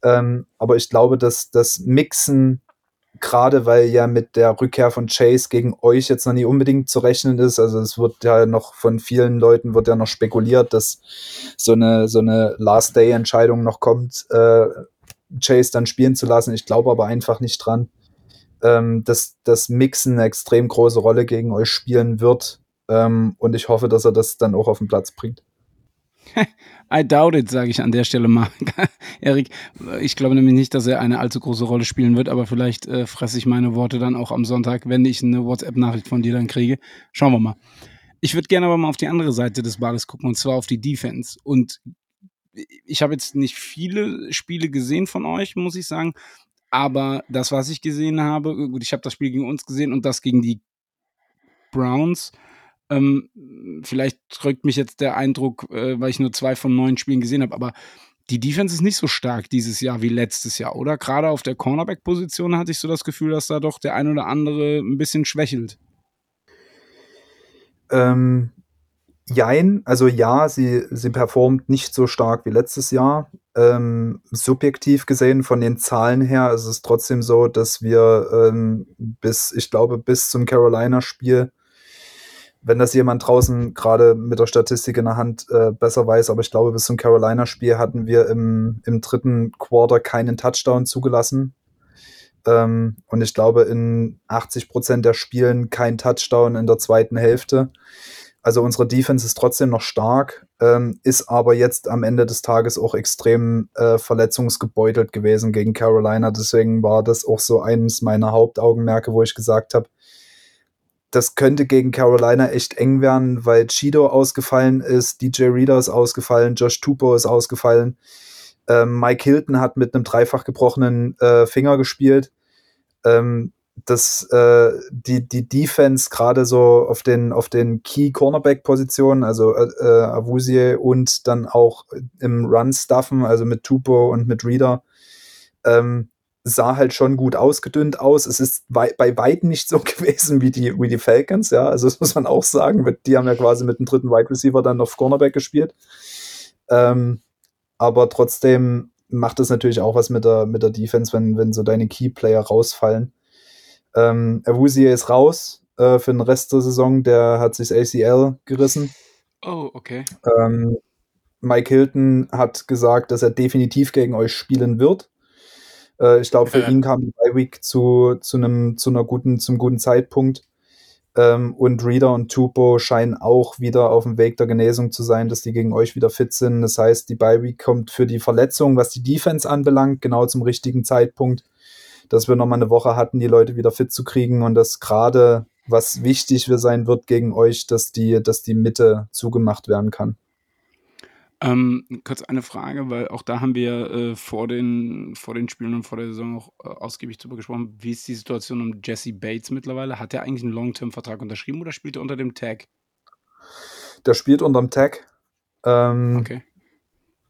Ähm, aber ich glaube, dass das Mixen, gerade weil ja mit der Rückkehr von Chase gegen euch jetzt noch nicht unbedingt zu rechnen ist, also es wird ja noch von vielen Leuten wird ja noch spekuliert, dass so eine, so eine Last-Day-Entscheidung noch kommt, äh, Chase dann spielen zu lassen. Ich glaube aber einfach nicht dran, ähm, dass das Mixen eine extrem große Rolle gegen euch spielen wird. Ähm, und ich hoffe, dass er das dann auch auf den Platz bringt.
I doubt it, sage ich an der Stelle mal. Erik, ich glaube nämlich nicht, dass er eine allzu große Rolle spielen wird, aber vielleicht äh, fresse ich meine Worte dann auch am Sonntag, wenn ich eine WhatsApp-Nachricht von dir dann kriege. Schauen wir mal. Ich würde gerne aber mal auf die andere Seite des Balles gucken, und zwar auf die Defense. Und ich habe jetzt nicht viele Spiele gesehen von euch, muss ich sagen. Aber das, was ich gesehen habe, gut, ich habe das Spiel gegen uns gesehen und das gegen die Browns. Ähm, vielleicht drückt mich jetzt der Eindruck, äh, weil ich nur zwei von neun Spielen gesehen habe, aber die Defense ist nicht so stark dieses Jahr wie letztes Jahr, oder? Gerade auf der Cornerback-Position hatte ich so das Gefühl, dass da doch der ein oder andere ein bisschen schwächelt.
Ähm, Jein, also ja, sie, sie performt nicht so stark wie letztes Jahr. Ähm, subjektiv gesehen, von den Zahlen her, ist es trotzdem so, dass wir ähm, bis, ich glaube, bis zum Carolina-Spiel, wenn das jemand draußen gerade mit der Statistik in der Hand äh, besser weiß, aber ich glaube, bis zum Carolina-Spiel hatten wir im, im dritten Quarter keinen Touchdown zugelassen. Ähm, und ich glaube, in 80 Prozent der Spielen kein Touchdown in der zweiten Hälfte. Also unsere Defense ist trotzdem noch stark, ähm, ist aber jetzt am Ende des Tages auch extrem äh, verletzungsgebeutelt gewesen gegen Carolina. Deswegen war das auch so eines meiner Hauptaugenmerke, wo ich gesagt habe, das könnte gegen Carolina echt eng werden, weil Chido ausgefallen ist, DJ Reader ist ausgefallen, Josh Tupo ist ausgefallen. Ähm, Mike Hilton hat mit einem dreifach gebrochenen äh, Finger gespielt. Ähm, dass äh, die, die Defense gerade so auf den, auf den Key-Cornerback-Positionen, also äh, äh, Avusie und dann auch im Run-Stuffen, also mit Tupo und mit Reader, ähm, sah halt schon gut ausgedünnt aus. Es ist wei bei weitem nicht so gewesen wie die, wie die Falcons, ja. Also das muss man auch sagen. Die haben ja quasi mit dem dritten Wide Receiver dann auf Cornerback gespielt. Ähm, aber trotzdem macht es natürlich auch was mit der, mit der Defense, wenn, wenn so deine Key-Player rausfallen. Ähm, Awuzie ist raus äh, für den Rest der Saison. Der hat sich ACL gerissen.
Oh, okay.
Ähm, Mike Hilton hat gesagt, dass er definitiv gegen euch spielen wird. Äh, ich glaube, für ja. ihn kam die Bye Week zu, zu, einem, zu einer guten, zum guten Zeitpunkt. Ähm, und Reader und Tupo scheinen auch wieder auf dem Weg der Genesung zu sein, dass die gegen euch wieder fit sind. Das heißt, die Bye Week kommt für die Verletzung, was die Defense anbelangt, genau zum richtigen Zeitpunkt dass wir nochmal eine Woche hatten, die Leute wieder fit zu kriegen und dass gerade, was wichtig sein wird gegen euch, dass die, dass die Mitte zugemacht werden kann.
Ähm, kurz eine Frage, weil auch da haben wir äh, vor, den, vor den Spielen und vor der Saison auch äh, ausgiebig drüber gesprochen. Wie ist die Situation um Jesse Bates mittlerweile? Hat er eigentlich einen Long-Term-Vertrag unterschrieben oder spielt er unter dem Tag?
Der spielt unter dem Tag. Ähm, okay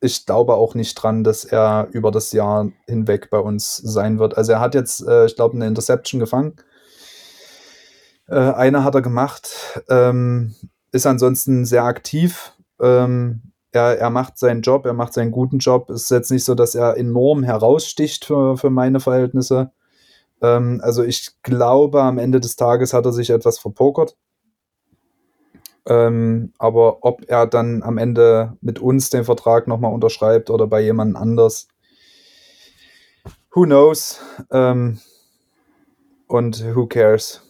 ich glaube auch nicht dran, dass er über das Jahr hinweg bei uns sein wird. Also er hat jetzt, äh, ich glaube, eine Interception gefangen. Äh, eine hat er gemacht, ähm, ist ansonsten sehr aktiv. Ähm, er, er macht seinen Job, er macht seinen guten Job. Es ist jetzt nicht so, dass er enorm heraussticht für, für meine Verhältnisse. Ähm, also ich glaube, am Ende des Tages hat er sich etwas verpokert. Ähm, aber ob er dann am Ende mit uns den Vertrag nochmal unterschreibt oder bei jemand anders, who knows? Ähm, und who cares?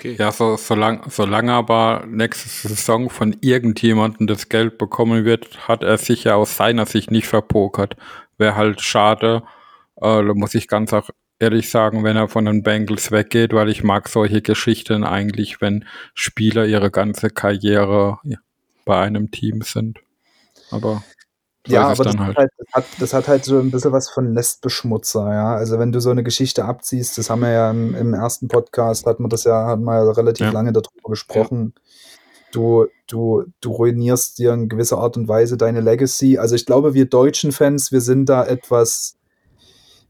Okay. Ja, so, solange, solange aber nächste Saison von irgendjemandem das Geld bekommen wird, hat er sich ja aus seiner Sicht nicht verpokert. Wäre halt schade. Äh, muss ich ganz auch ehrlich sagen, wenn er von den Bengals weggeht, weil ich mag solche Geschichten eigentlich, wenn Spieler ihre ganze Karriere bei einem Team sind. Aber
so ja, aber das, halt. Halt, das, hat, das, hat, halt so ein bisschen was von Nestbeschmutzer, ja. Also wenn du so eine Geschichte abziehst, das haben wir ja im, im ersten Podcast, hat man das ja, hat man ja relativ ja. lange darüber gesprochen. Ja. Du, du, du ruinierst dir in gewisser Art und Weise deine Legacy. Also ich glaube, wir deutschen Fans, wir sind da etwas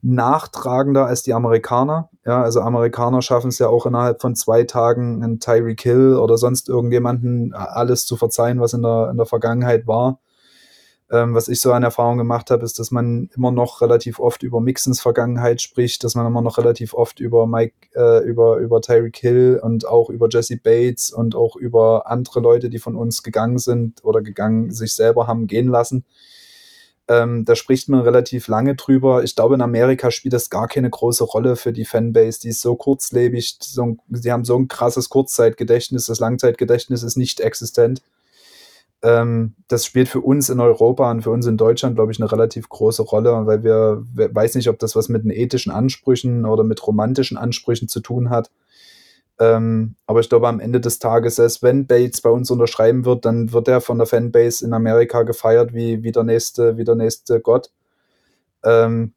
nachtragender als die Amerikaner. Ja, also Amerikaner schaffen es ja auch innerhalb von zwei Tagen einen Tyreek Hill oder sonst irgendjemanden alles zu verzeihen, was in der, in der Vergangenheit war. Ähm, was ich so an Erfahrung gemacht habe, ist, dass man immer noch relativ oft über Mixons Vergangenheit spricht, dass man immer noch relativ oft über Mike, äh, über, über Tyreek Hill und auch über Jesse Bates und auch über andere Leute, die von uns gegangen sind oder gegangen, sich selber haben gehen lassen. Ähm, da spricht man relativ lange drüber. Ich glaube, in Amerika spielt das gar keine große Rolle für die Fanbase. Die ist so kurzlebig, so, sie haben so ein krasses Kurzzeitgedächtnis, das Langzeitgedächtnis ist nicht existent. Ähm, das spielt für uns in Europa und für uns in Deutschland, glaube ich, eine relativ große Rolle, weil wir, weiß nicht, ob das was mit den ethischen Ansprüchen oder mit romantischen Ansprüchen zu tun hat. Ähm, aber ich glaube, am Ende des Tages, selbst wenn Bates bei uns unterschreiben wird, dann wird er von der Fanbase in Amerika gefeiert wie, wie, der, nächste, wie der nächste Gott. Ähm,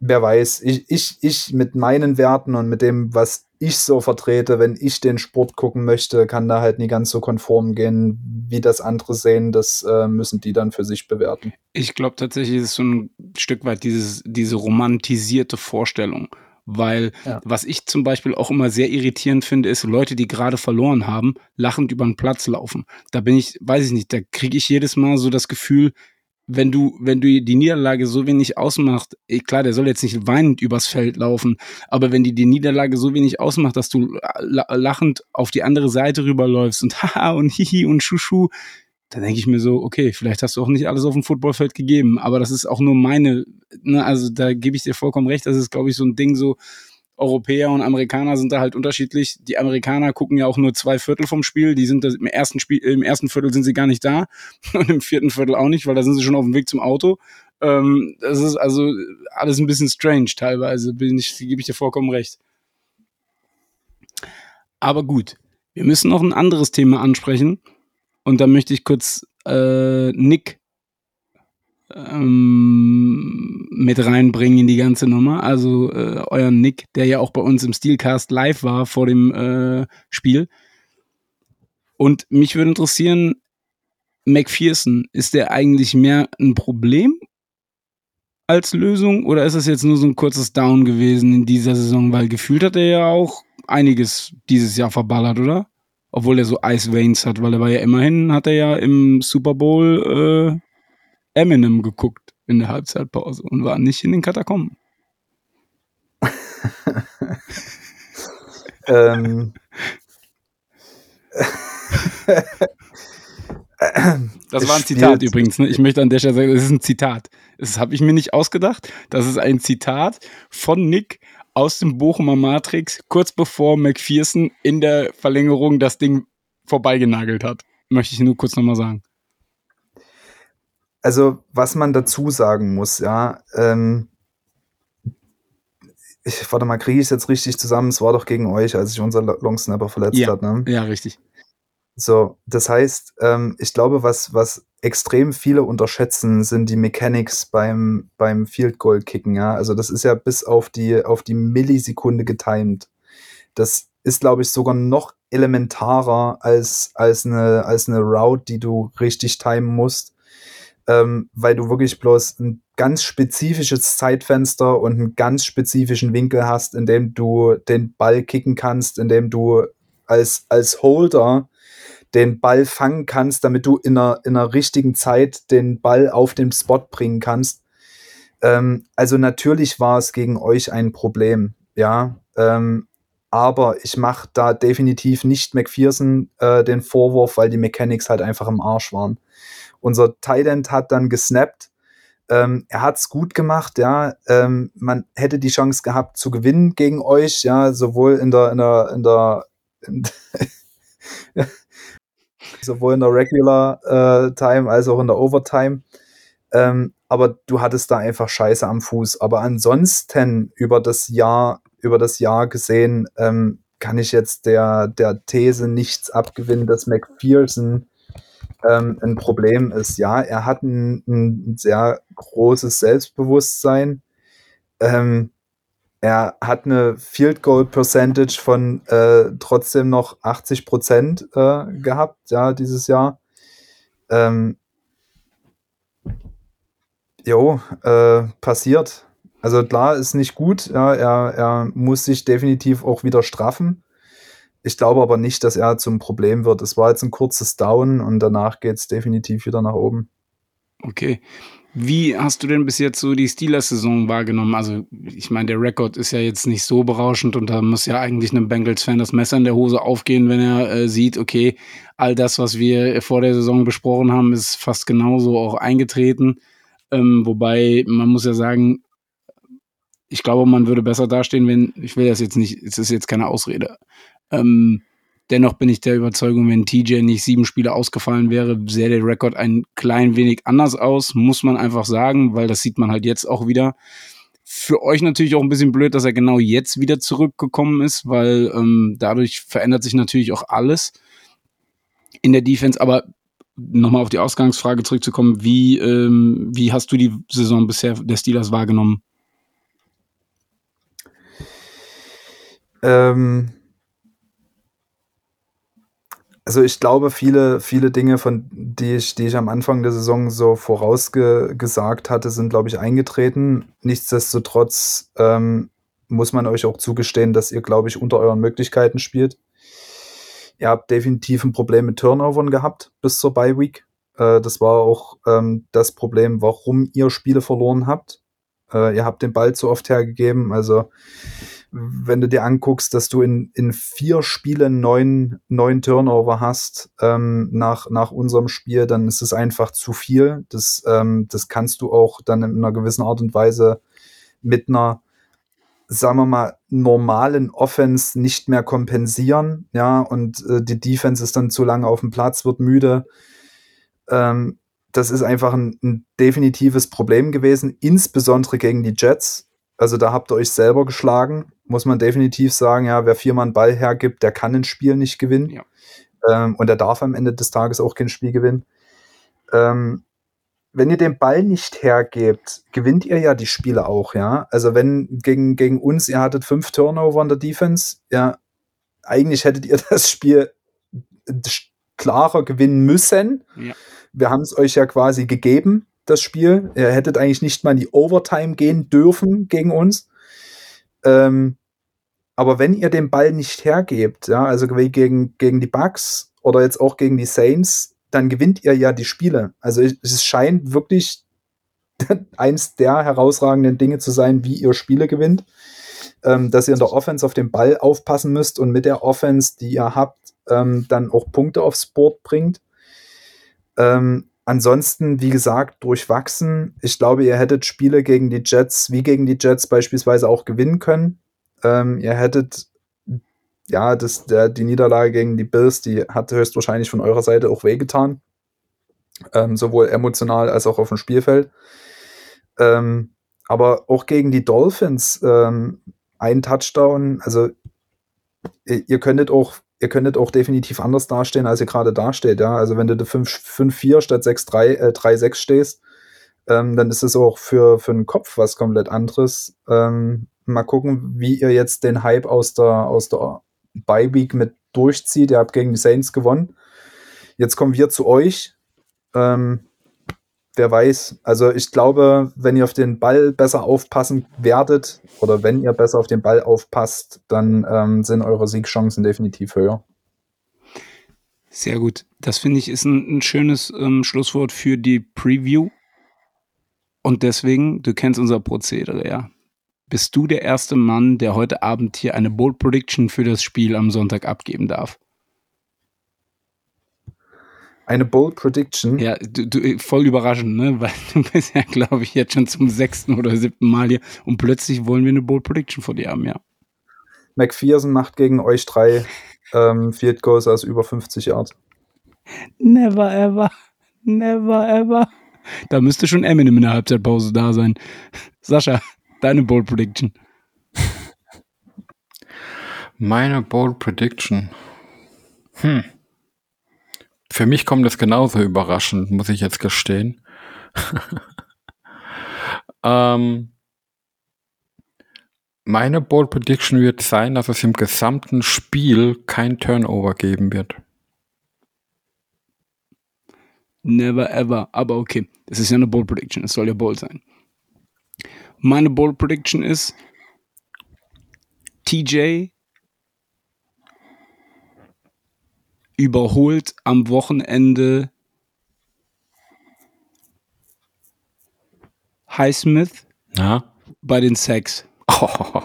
wer weiß, ich, ich, ich mit meinen Werten und mit dem, was ich so vertrete, wenn ich den Sport gucken möchte, kann da halt nie ganz so konform gehen, wie das andere sehen. Das äh, müssen die dann für sich bewerten.
Ich glaube tatsächlich, ist es so ein Stück weit dieses, diese romantisierte Vorstellung. Weil ja. was ich zum Beispiel auch immer sehr irritierend finde, ist Leute, die gerade verloren haben, lachend über den Platz laufen. Da bin ich, weiß ich nicht, da kriege ich jedes Mal so das Gefühl, wenn du, wenn du die Niederlage so wenig ausmacht, eh, klar, der soll jetzt nicht weinend übers Feld laufen, aber wenn die die Niederlage so wenig ausmacht, dass du lachend auf die andere Seite rüberläufst und haha und hihi und schuschu, dann denke ich mir so, okay, vielleicht hast du auch nicht alles auf dem Footballfeld gegeben, aber das ist auch nur meine, ne, also da gebe ich dir vollkommen recht, das ist, glaube ich, so ein Ding so, Europäer und Amerikaner sind da halt unterschiedlich. Die Amerikaner gucken ja auch nur zwei Viertel vom Spiel. Die sind im ersten Spiel, im ersten Viertel sind sie gar nicht da und im vierten Viertel auch nicht, weil da sind sie schon auf dem Weg zum Auto. Ähm, das ist also alles ein bisschen strange teilweise, bin ich, gebe ich dir vollkommen recht. Aber gut, wir müssen noch ein anderes Thema ansprechen. Und da möchte ich kurz äh, Nick ähm, mit reinbringen in die ganze Nummer. Also äh, euren Nick, der ja auch bei uns im Steelcast live war vor dem äh, Spiel. Und mich würde interessieren, McPherson, ist der eigentlich mehr ein Problem als Lösung oder ist es jetzt nur so ein kurzes Down gewesen in dieser Saison? Weil gefühlt hat er ja auch einiges dieses Jahr verballert, oder? Obwohl er so Ice Veins hat, weil er war ja immerhin, hat er ja im Super Bowl äh, Eminem geguckt in der Halbzeitpause und war nicht in den Katakomben. ähm. Das war ein Zitat übrigens. Ne? Ich möchte an der Stelle sagen, das ist ein Zitat. Das habe ich mir nicht ausgedacht. Das ist ein Zitat von Nick aus dem Bochumer Matrix, kurz bevor McPherson in der Verlängerung das Ding vorbeigenagelt hat. Möchte ich nur kurz nochmal sagen
also was man dazu sagen muss, ja, ähm, ich, warte mal, kriege ich es jetzt richtig zusammen? Es war doch gegen euch, als sich unser Longsnapper verletzt
ja,
hat, ne?
Ja, richtig.
So, das heißt, ähm, ich glaube, was, was extrem viele unterschätzen, sind die Mechanics beim, beim Field Goal Kicken, ja. Also das ist ja bis auf die, auf die Millisekunde getimed. Das ist, glaube ich, sogar noch elementarer als, als, eine, als eine Route, die du richtig timen musst ähm, weil du wirklich bloß ein ganz spezifisches Zeitfenster und einen ganz spezifischen Winkel hast, in dem du den Ball kicken kannst, in dem du als, als Holder den Ball fangen kannst, damit du in einer, in einer richtigen Zeit den Ball auf den Spot bringen kannst. Ähm, also natürlich war es gegen euch ein Problem, ja. Ähm, aber ich mache da definitiv nicht McPherson äh, den Vorwurf, weil die Mechanics halt einfach im Arsch waren. Unser Tident hat dann gesnappt. Ähm, er hat's gut gemacht, ja. Ähm, man hätte die Chance gehabt zu gewinnen gegen euch, ja, sowohl in der, in der, in der, in sowohl in der Regular äh, Time als auch in der Overtime. Ähm, aber du hattest da einfach Scheiße am Fuß. Aber ansonsten über das Jahr, über das Jahr gesehen, ähm, kann ich jetzt der, der These nichts abgewinnen, dass McPherson ähm, ein Problem ist. Ja, er hat ein, ein sehr großes Selbstbewusstsein. Ähm, er hat eine Field Goal Percentage von äh, trotzdem noch 80 Prozent äh, gehabt, ja, dieses Jahr. Ähm, jo, äh, passiert. Also klar, ist nicht gut. Ja, er, er muss sich definitiv auch wieder straffen. Ich glaube aber nicht, dass er zum Problem wird. Es war jetzt ein kurzes Down und danach geht es definitiv wieder nach oben.
Okay. Wie hast du denn bis jetzt so die Steelers-Saison wahrgenommen? Also, ich meine, der Rekord ist ja jetzt nicht so berauschend und da muss ja eigentlich einem Bengals-Fan das Messer in der Hose aufgehen, wenn er äh, sieht, okay, all das, was wir vor der Saison besprochen haben, ist fast genauso auch eingetreten. Ähm, wobei, man muss ja sagen, ich glaube, man würde besser dastehen, wenn, ich will das jetzt nicht, es ist jetzt keine Ausrede. Ähm, dennoch bin ich der Überzeugung, wenn TJ nicht sieben Spiele ausgefallen wäre, sähe der Rekord ein klein wenig anders aus, muss man einfach sagen, weil das sieht man halt jetzt auch wieder. Für euch natürlich auch ein bisschen blöd, dass er genau jetzt wieder zurückgekommen ist, weil ähm, dadurch verändert sich natürlich auch alles in der Defense. Aber nochmal auf die Ausgangsfrage zurückzukommen, wie, ähm, wie hast du die Saison bisher der Steelers wahrgenommen?
Ähm, also ich glaube, viele, viele Dinge, von die ich, die ich am Anfang der Saison so vorausgesagt hatte, sind, glaube ich, eingetreten. Nichtsdestotrotz ähm, muss man euch auch zugestehen, dass ihr, glaube ich, unter euren Möglichkeiten spielt. Ihr habt definitiv ein Problem mit Turnovern gehabt bis zur Bye Week. Äh, das war auch ähm, das Problem, warum ihr Spiele verloren habt. Äh, ihr habt den Ball zu oft hergegeben. Also wenn du dir anguckst, dass du in, in vier Spielen neun, neun Turnover hast ähm, nach, nach unserem Spiel, dann ist es einfach zu viel. Das, ähm, das kannst du auch dann in einer gewissen Art und Weise mit einer, sagen wir mal, normalen Offense nicht mehr kompensieren. Ja, und äh, die Defense ist dann zu lange auf dem Platz, wird müde. Ähm, das ist einfach ein, ein definitives Problem gewesen, insbesondere gegen die Jets. Also da habt ihr euch selber geschlagen muss man definitiv sagen, ja, wer viermal einen Ball hergibt, der kann ein Spiel nicht gewinnen. Ja. Ähm, und er darf am Ende des Tages auch kein Spiel gewinnen. Ähm, wenn ihr den Ball nicht hergebt, gewinnt ihr ja die Spiele auch, ja. Also wenn gegen, gegen uns, ihr hattet fünf Turnover in der Defense, ja, eigentlich hättet ihr das Spiel klarer gewinnen müssen. Ja. Wir haben es euch ja quasi gegeben, das Spiel. Ihr hättet eigentlich nicht mal in die Overtime gehen dürfen gegen uns. Ähm, aber wenn ihr den Ball nicht hergebt, ja, also gegen, gegen die Bucks oder jetzt auch gegen die Saints, dann gewinnt ihr ja die Spiele. Also es scheint wirklich eins der herausragenden Dinge zu sein, wie ihr Spiele gewinnt. Ähm, dass ihr in der Offense auf den Ball aufpassen müsst und mit der Offense, die ihr habt, ähm, dann auch Punkte aufs Board bringt. Ähm, ansonsten, wie gesagt, durchwachsen. Ich glaube, ihr hättet Spiele gegen die Jets, wie gegen die Jets beispielsweise auch gewinnen können. Ähm, ihr hättet, ja, das, der, die Niederlage gegen die Bills, die hat höchstwahrscheinlich von eurer Seite auch wehgetan. Ähm, sowohl emotional als auch auf dem Spielfeld. Ähm, aber auch gegen die Dolphins ähm, ein Touchdown, also ihr, ihr könntet auch ihr könntet auch definitiv anders dastehen, als ihr gerade dasteht, ja. Also wenn du 5-4 statt 6-3, äh, 3-6 stehst, ähm, dann ist es auch für, für den Kopf was komplett anderes. Ähm, Mal gucken, wie ihr jetzt den Hype aus der, aus der Bye Week mit durchzieht. Ihr habt gegen die Saints gewonnen. Jetzt kommen wir zu euch. Ähm, wer weiß. Also ich glaube, wenn ihr auf den Ball besser aufpassen werdet oder wenn ihr besser auf den Ball aufpasst, dann ähm, sind eure Siegchancen definitiv höher.
Sehr gut. Das finde ich ist ein, ein schönes ähm, Schlusswort für die Preview. Und deswegen, du kennst unser Prozedere, ja bist du der erste Mann, der heute Abend hier eine Bold Prediction für das Spiel am Sonntag abgeben darf.
Eine Bold Prediction?
Ja, du, du, voll überraschend, ne? Weil du bist ja, glaube ich, jetzt schon zum sechsten oder siebten Mal hier und plötzlich wollen wir eine Bold Prediction vor dir haben, ja.
McPherson macht gegen euch drei ähm, Field Goals aus über 50 Yards.
Never ever. Never ever. Da müsste schon Eminem in der Halbzeitpause da sein. Sascha, Deine Bold Prediction.
Meine Bold Prediction. Hm. Für mich kommt das genauso überraschend, muss ich jetzt gestehen. ähm, meine Bold Prediction wird sein, dass es im gesamten Spiel kein Turnover geben wird.
Never ever. Aber okay, es ist ja eine Bold Prediction. Es soll ja bold sein. Meine Bold Prediction ist TJ überholt am Wochenende Highsmith
Ja.
bei den Sacks.
Oh.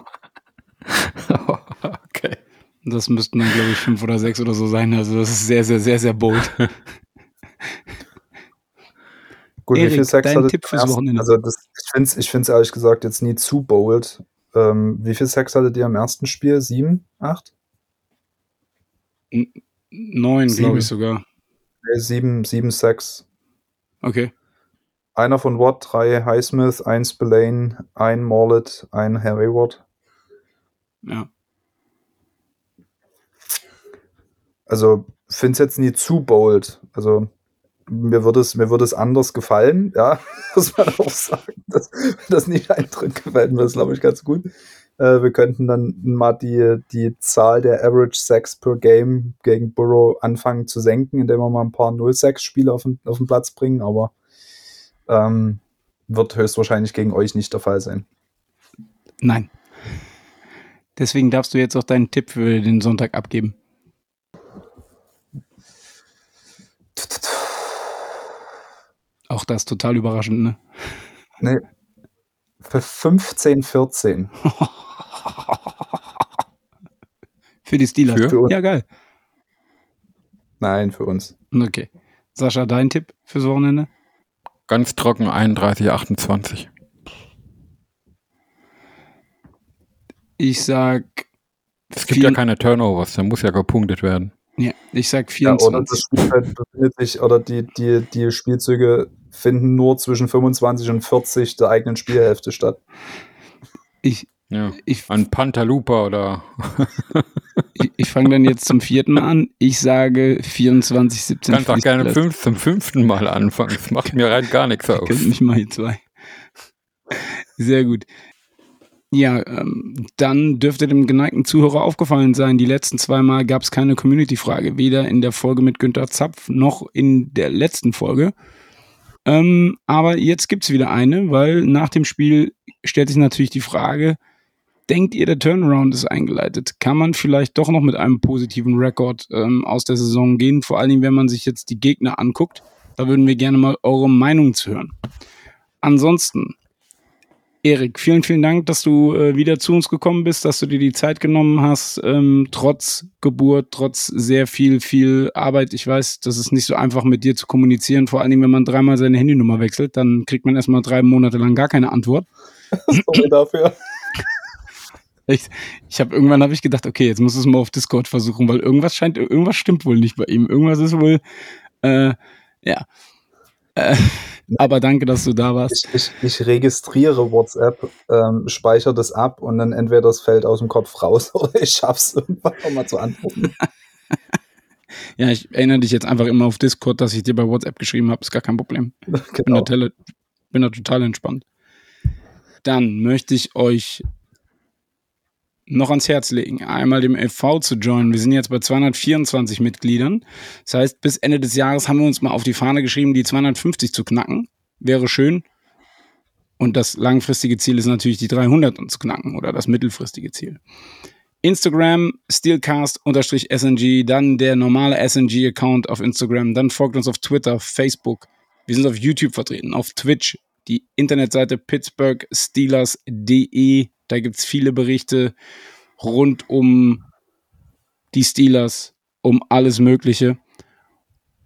okay.
Das müssten dann, glaube ich, fünf oder sechs oder so sein. Also das ist sehr, sehr, sehr, sehr bold.
Gut,
Erik,
wie viel Sex
dein
hattet
Tipp
ihr
fürs
am ersten-
Wochenende?
Also das, ich finde es ich find's ehrlich gesagt jetzt nie zu bold. Ähm, wie viel Sex hattet ihr im ersten Spiel? Sieben? Acht?
Neun, glaube ich sogar.
Nee, sieben, sieben Sex.
Okay.
Einer von Watt, drei Highsmith, ein Spillane, ein Morlet, ein Harry Watt.
Ja.
Also finde es jetzt nie zu bold. Also mir würde es, mir würde es anders gefallen, ja, muss man auch sagen. Das, wenn das nicht eintritt, gefällt mir das, glaube ich, ganz gut. Äh, wir könnten dann mal die, die Zahl der Average Sex per Game gegen Burrow anfangen zu senken, indem wir mal ein paar 0-6-Spiele auf den, auf den Platz bringen, aber ähm, wird höchstwahrscheinlich gegen euch nicht der Fall sein.
Nein. Deswegen darfst du jetzt auch deinen Tipp für den Sonntag abgeben. Auch das total überraschend, ne?
Nee. Für 15, 14.
Für die Steelers.
Für?
Ja, geil.
Nein, für uns.
Okay. Sascha, dein Tipp fürs Wochenende?
Ganz trocken 31, 28.
Ich sag,
Es gibt ja keine Turnovers, da muss ja gepunktet werden.
ja, ich sag
Ja, oder
24.
das Spielfeld befindet sich, oder die, die, die Spielzüge finden nur zwischen 25 und 40 der eigenen Spielhälfte statt.
ich,
Ja.
ich,
An Pantalupa oder
ich, ich fange dann jetzt zum vierten an. Ich sage 24, 17.
kannst auch gerne fünf, zum fünften Mal anfangen. Das macht mir rein gar nichts aus.
Kennt mich mal hier zwei. Sehr gut. Ja, ähm, dann dürfte dem geneigten Zuhörer aufgefallen sein, die letzten zwei Mal gab es keine Community-Frage, weder in der Folge mit Günter Zapf noch in der letzten Folge. Ähm, aber jetzt gibt's wieder eine, weil nach dem Spiel stellt sich natürlich die Frage, denkt ihr, der Turnaround ist eingeleitet? Kann man vielleicht doch noch mit einem positiven Rekord ähm, aus der Saison gehen? Vor allen Dingen, wenn man sich jetzt die Gegner anguckt. Da würden wir gerne mal eure Meinung zu hören. Ansonsten, Erik, vielen, vielen Dank, dass du äh, wieder zu uns gekommen bist, dass du dir die Zeit genommen hast, ähm, trotz Geburt, trotz sehr viel, viel Arbeit. Ich weiß, das ist nicht so einfach mit dir zu kommunizieren, vor allen Dingen, wenn man dreimal seine Handynummer wechselt, dann kriegt man erstmal drei Monate lang gar keine Antwort.
Sorry dafür.
Ich, ich habe irgendwann habe ich gedacht, okay, jetzt muss es mal auf Discord versuchen, weil irgendwas scheint, irgendwas stimmt wohl nicht bei ihm. Irgendwas ist wohl, äh, ja. Äh, aber danke, dass du da warst.
Ich, ich, ich registriere WhatsApp, ähm, speichere das ab und dann entweder das fällt aus dem Kopf raus oder ich schaff's irgendwann noch mal zu antworten.
Ja, ich erinnere dich jetzt einfach immer auf Discord, dass ich dir bei WhatsApp geschrieben habe, ist gar kein Problem. Bin, da
genau.
bin da total entspannt. Dann möchte ich euch noch ans Herz legen, einmal dem FV zu joinen. Wir sind jetzt bei 224 Mitgliedern. Das heißt, bis Ende des Jahres haben wir uns mal auf die Fahne geschrieben, die 250 zu knacken. Wäre schön. Und das langfristige Ziel ist natürlich, die 300 zu knacken oder das mittelfristige Ziel. Instagram, Steelcast-SNG, dann der normale SNG-Account auf Instagram, dann folgt uns auf Twitter, Facebook. Wir sind auf YouTube vertreten, auf Twitch, die Internetseite pittsburghsteelers.de. Da gibt es viele Berichte rund um die Steelers, um alles Mögliche.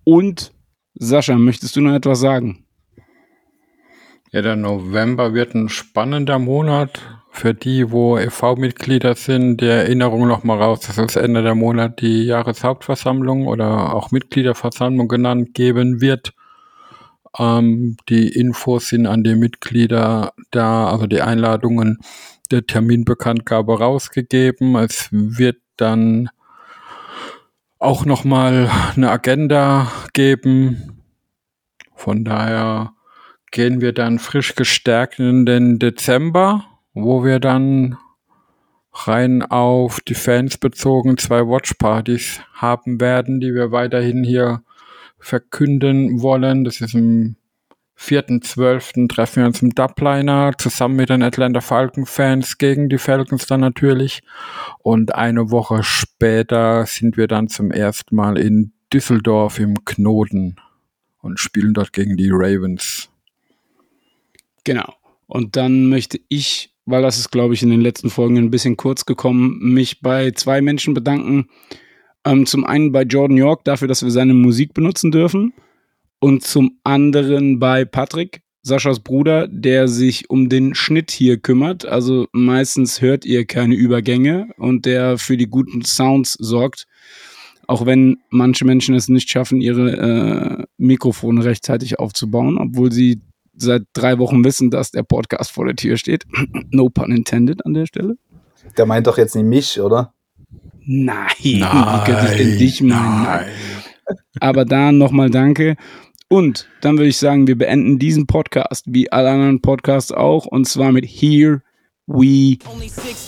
Und Sascha, möchtest du noch etwas sagen?
Ja, der November wird ein spannender Monat für die, wo EV-Mitglieder sind. Die Erinnerung nochmal raus, dass es Ende der Monat die Jahreshauptversammlung oder auch Mitgliederversammlung genannt geben wird. Ähm, die Infos sind an die Mitglieder da, also die Einladungen der Terminbekanntgabe rausgegeben. Es wird dann auch nochmal eine Agenda geben. Von daher gehen wir dann frisch gestärkt in den Dezember, wo wir dann rein auf die Fans bezogen zwei Watchpartys haben werden, die wir weiterhin hier verkünden wollen. Das ist im 4.12. treffen wir uns im Dubliner zusammen mit den Atlanta Falcon-Fans gegen die Falcons dann natürlich. Und eine Woche später sind wir dann zum ersten Mal in Düsseldorf im Knoten und spielen dort gegen die Ravens.
Genau. Und dann möchte ich, weil das ist, glaube ich, in den letzten Folgen ein bisschen kurz gekommen, mich bei zwei Menschen bedanken. Ähm, zum einen bei Jordan York dafür, dass wir seine Musik benutzen dürfen und zum anderen bei Patrick, Saschas Bruder, der sich um den Schnitt hier kümmert. Also meistens hört ihr keine Übergänge und der für die guten Sounds sorgt. Auch wenn manche Menschen es nicht schaffen, ihre äh, Mikrofone rechtzeitig aufzubauen, obwohl sie seit drei Wochen wissen, dass der Podcast vor der Tür steht. no pun intended an der Stelle.
Der meint doch jetzt nicht mich, oder?
Nein, nein wie könnte ich denn dich meinen? Nein. Aber da nochmal danke. Und dann würde ich sagen, wir beenden diesen Podcast wie alle anderen Podcasts auch und zwar mit Here We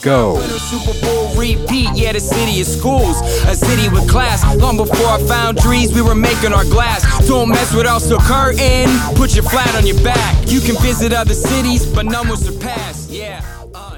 Go. Super Bowl repeat, yeah, the city of schools, a city with class. Long before I found trees, we were making our glass. Don't mess with us, so curtain, put your flat on your back. You can visit other cities, but none will surpass, yeah. Uh,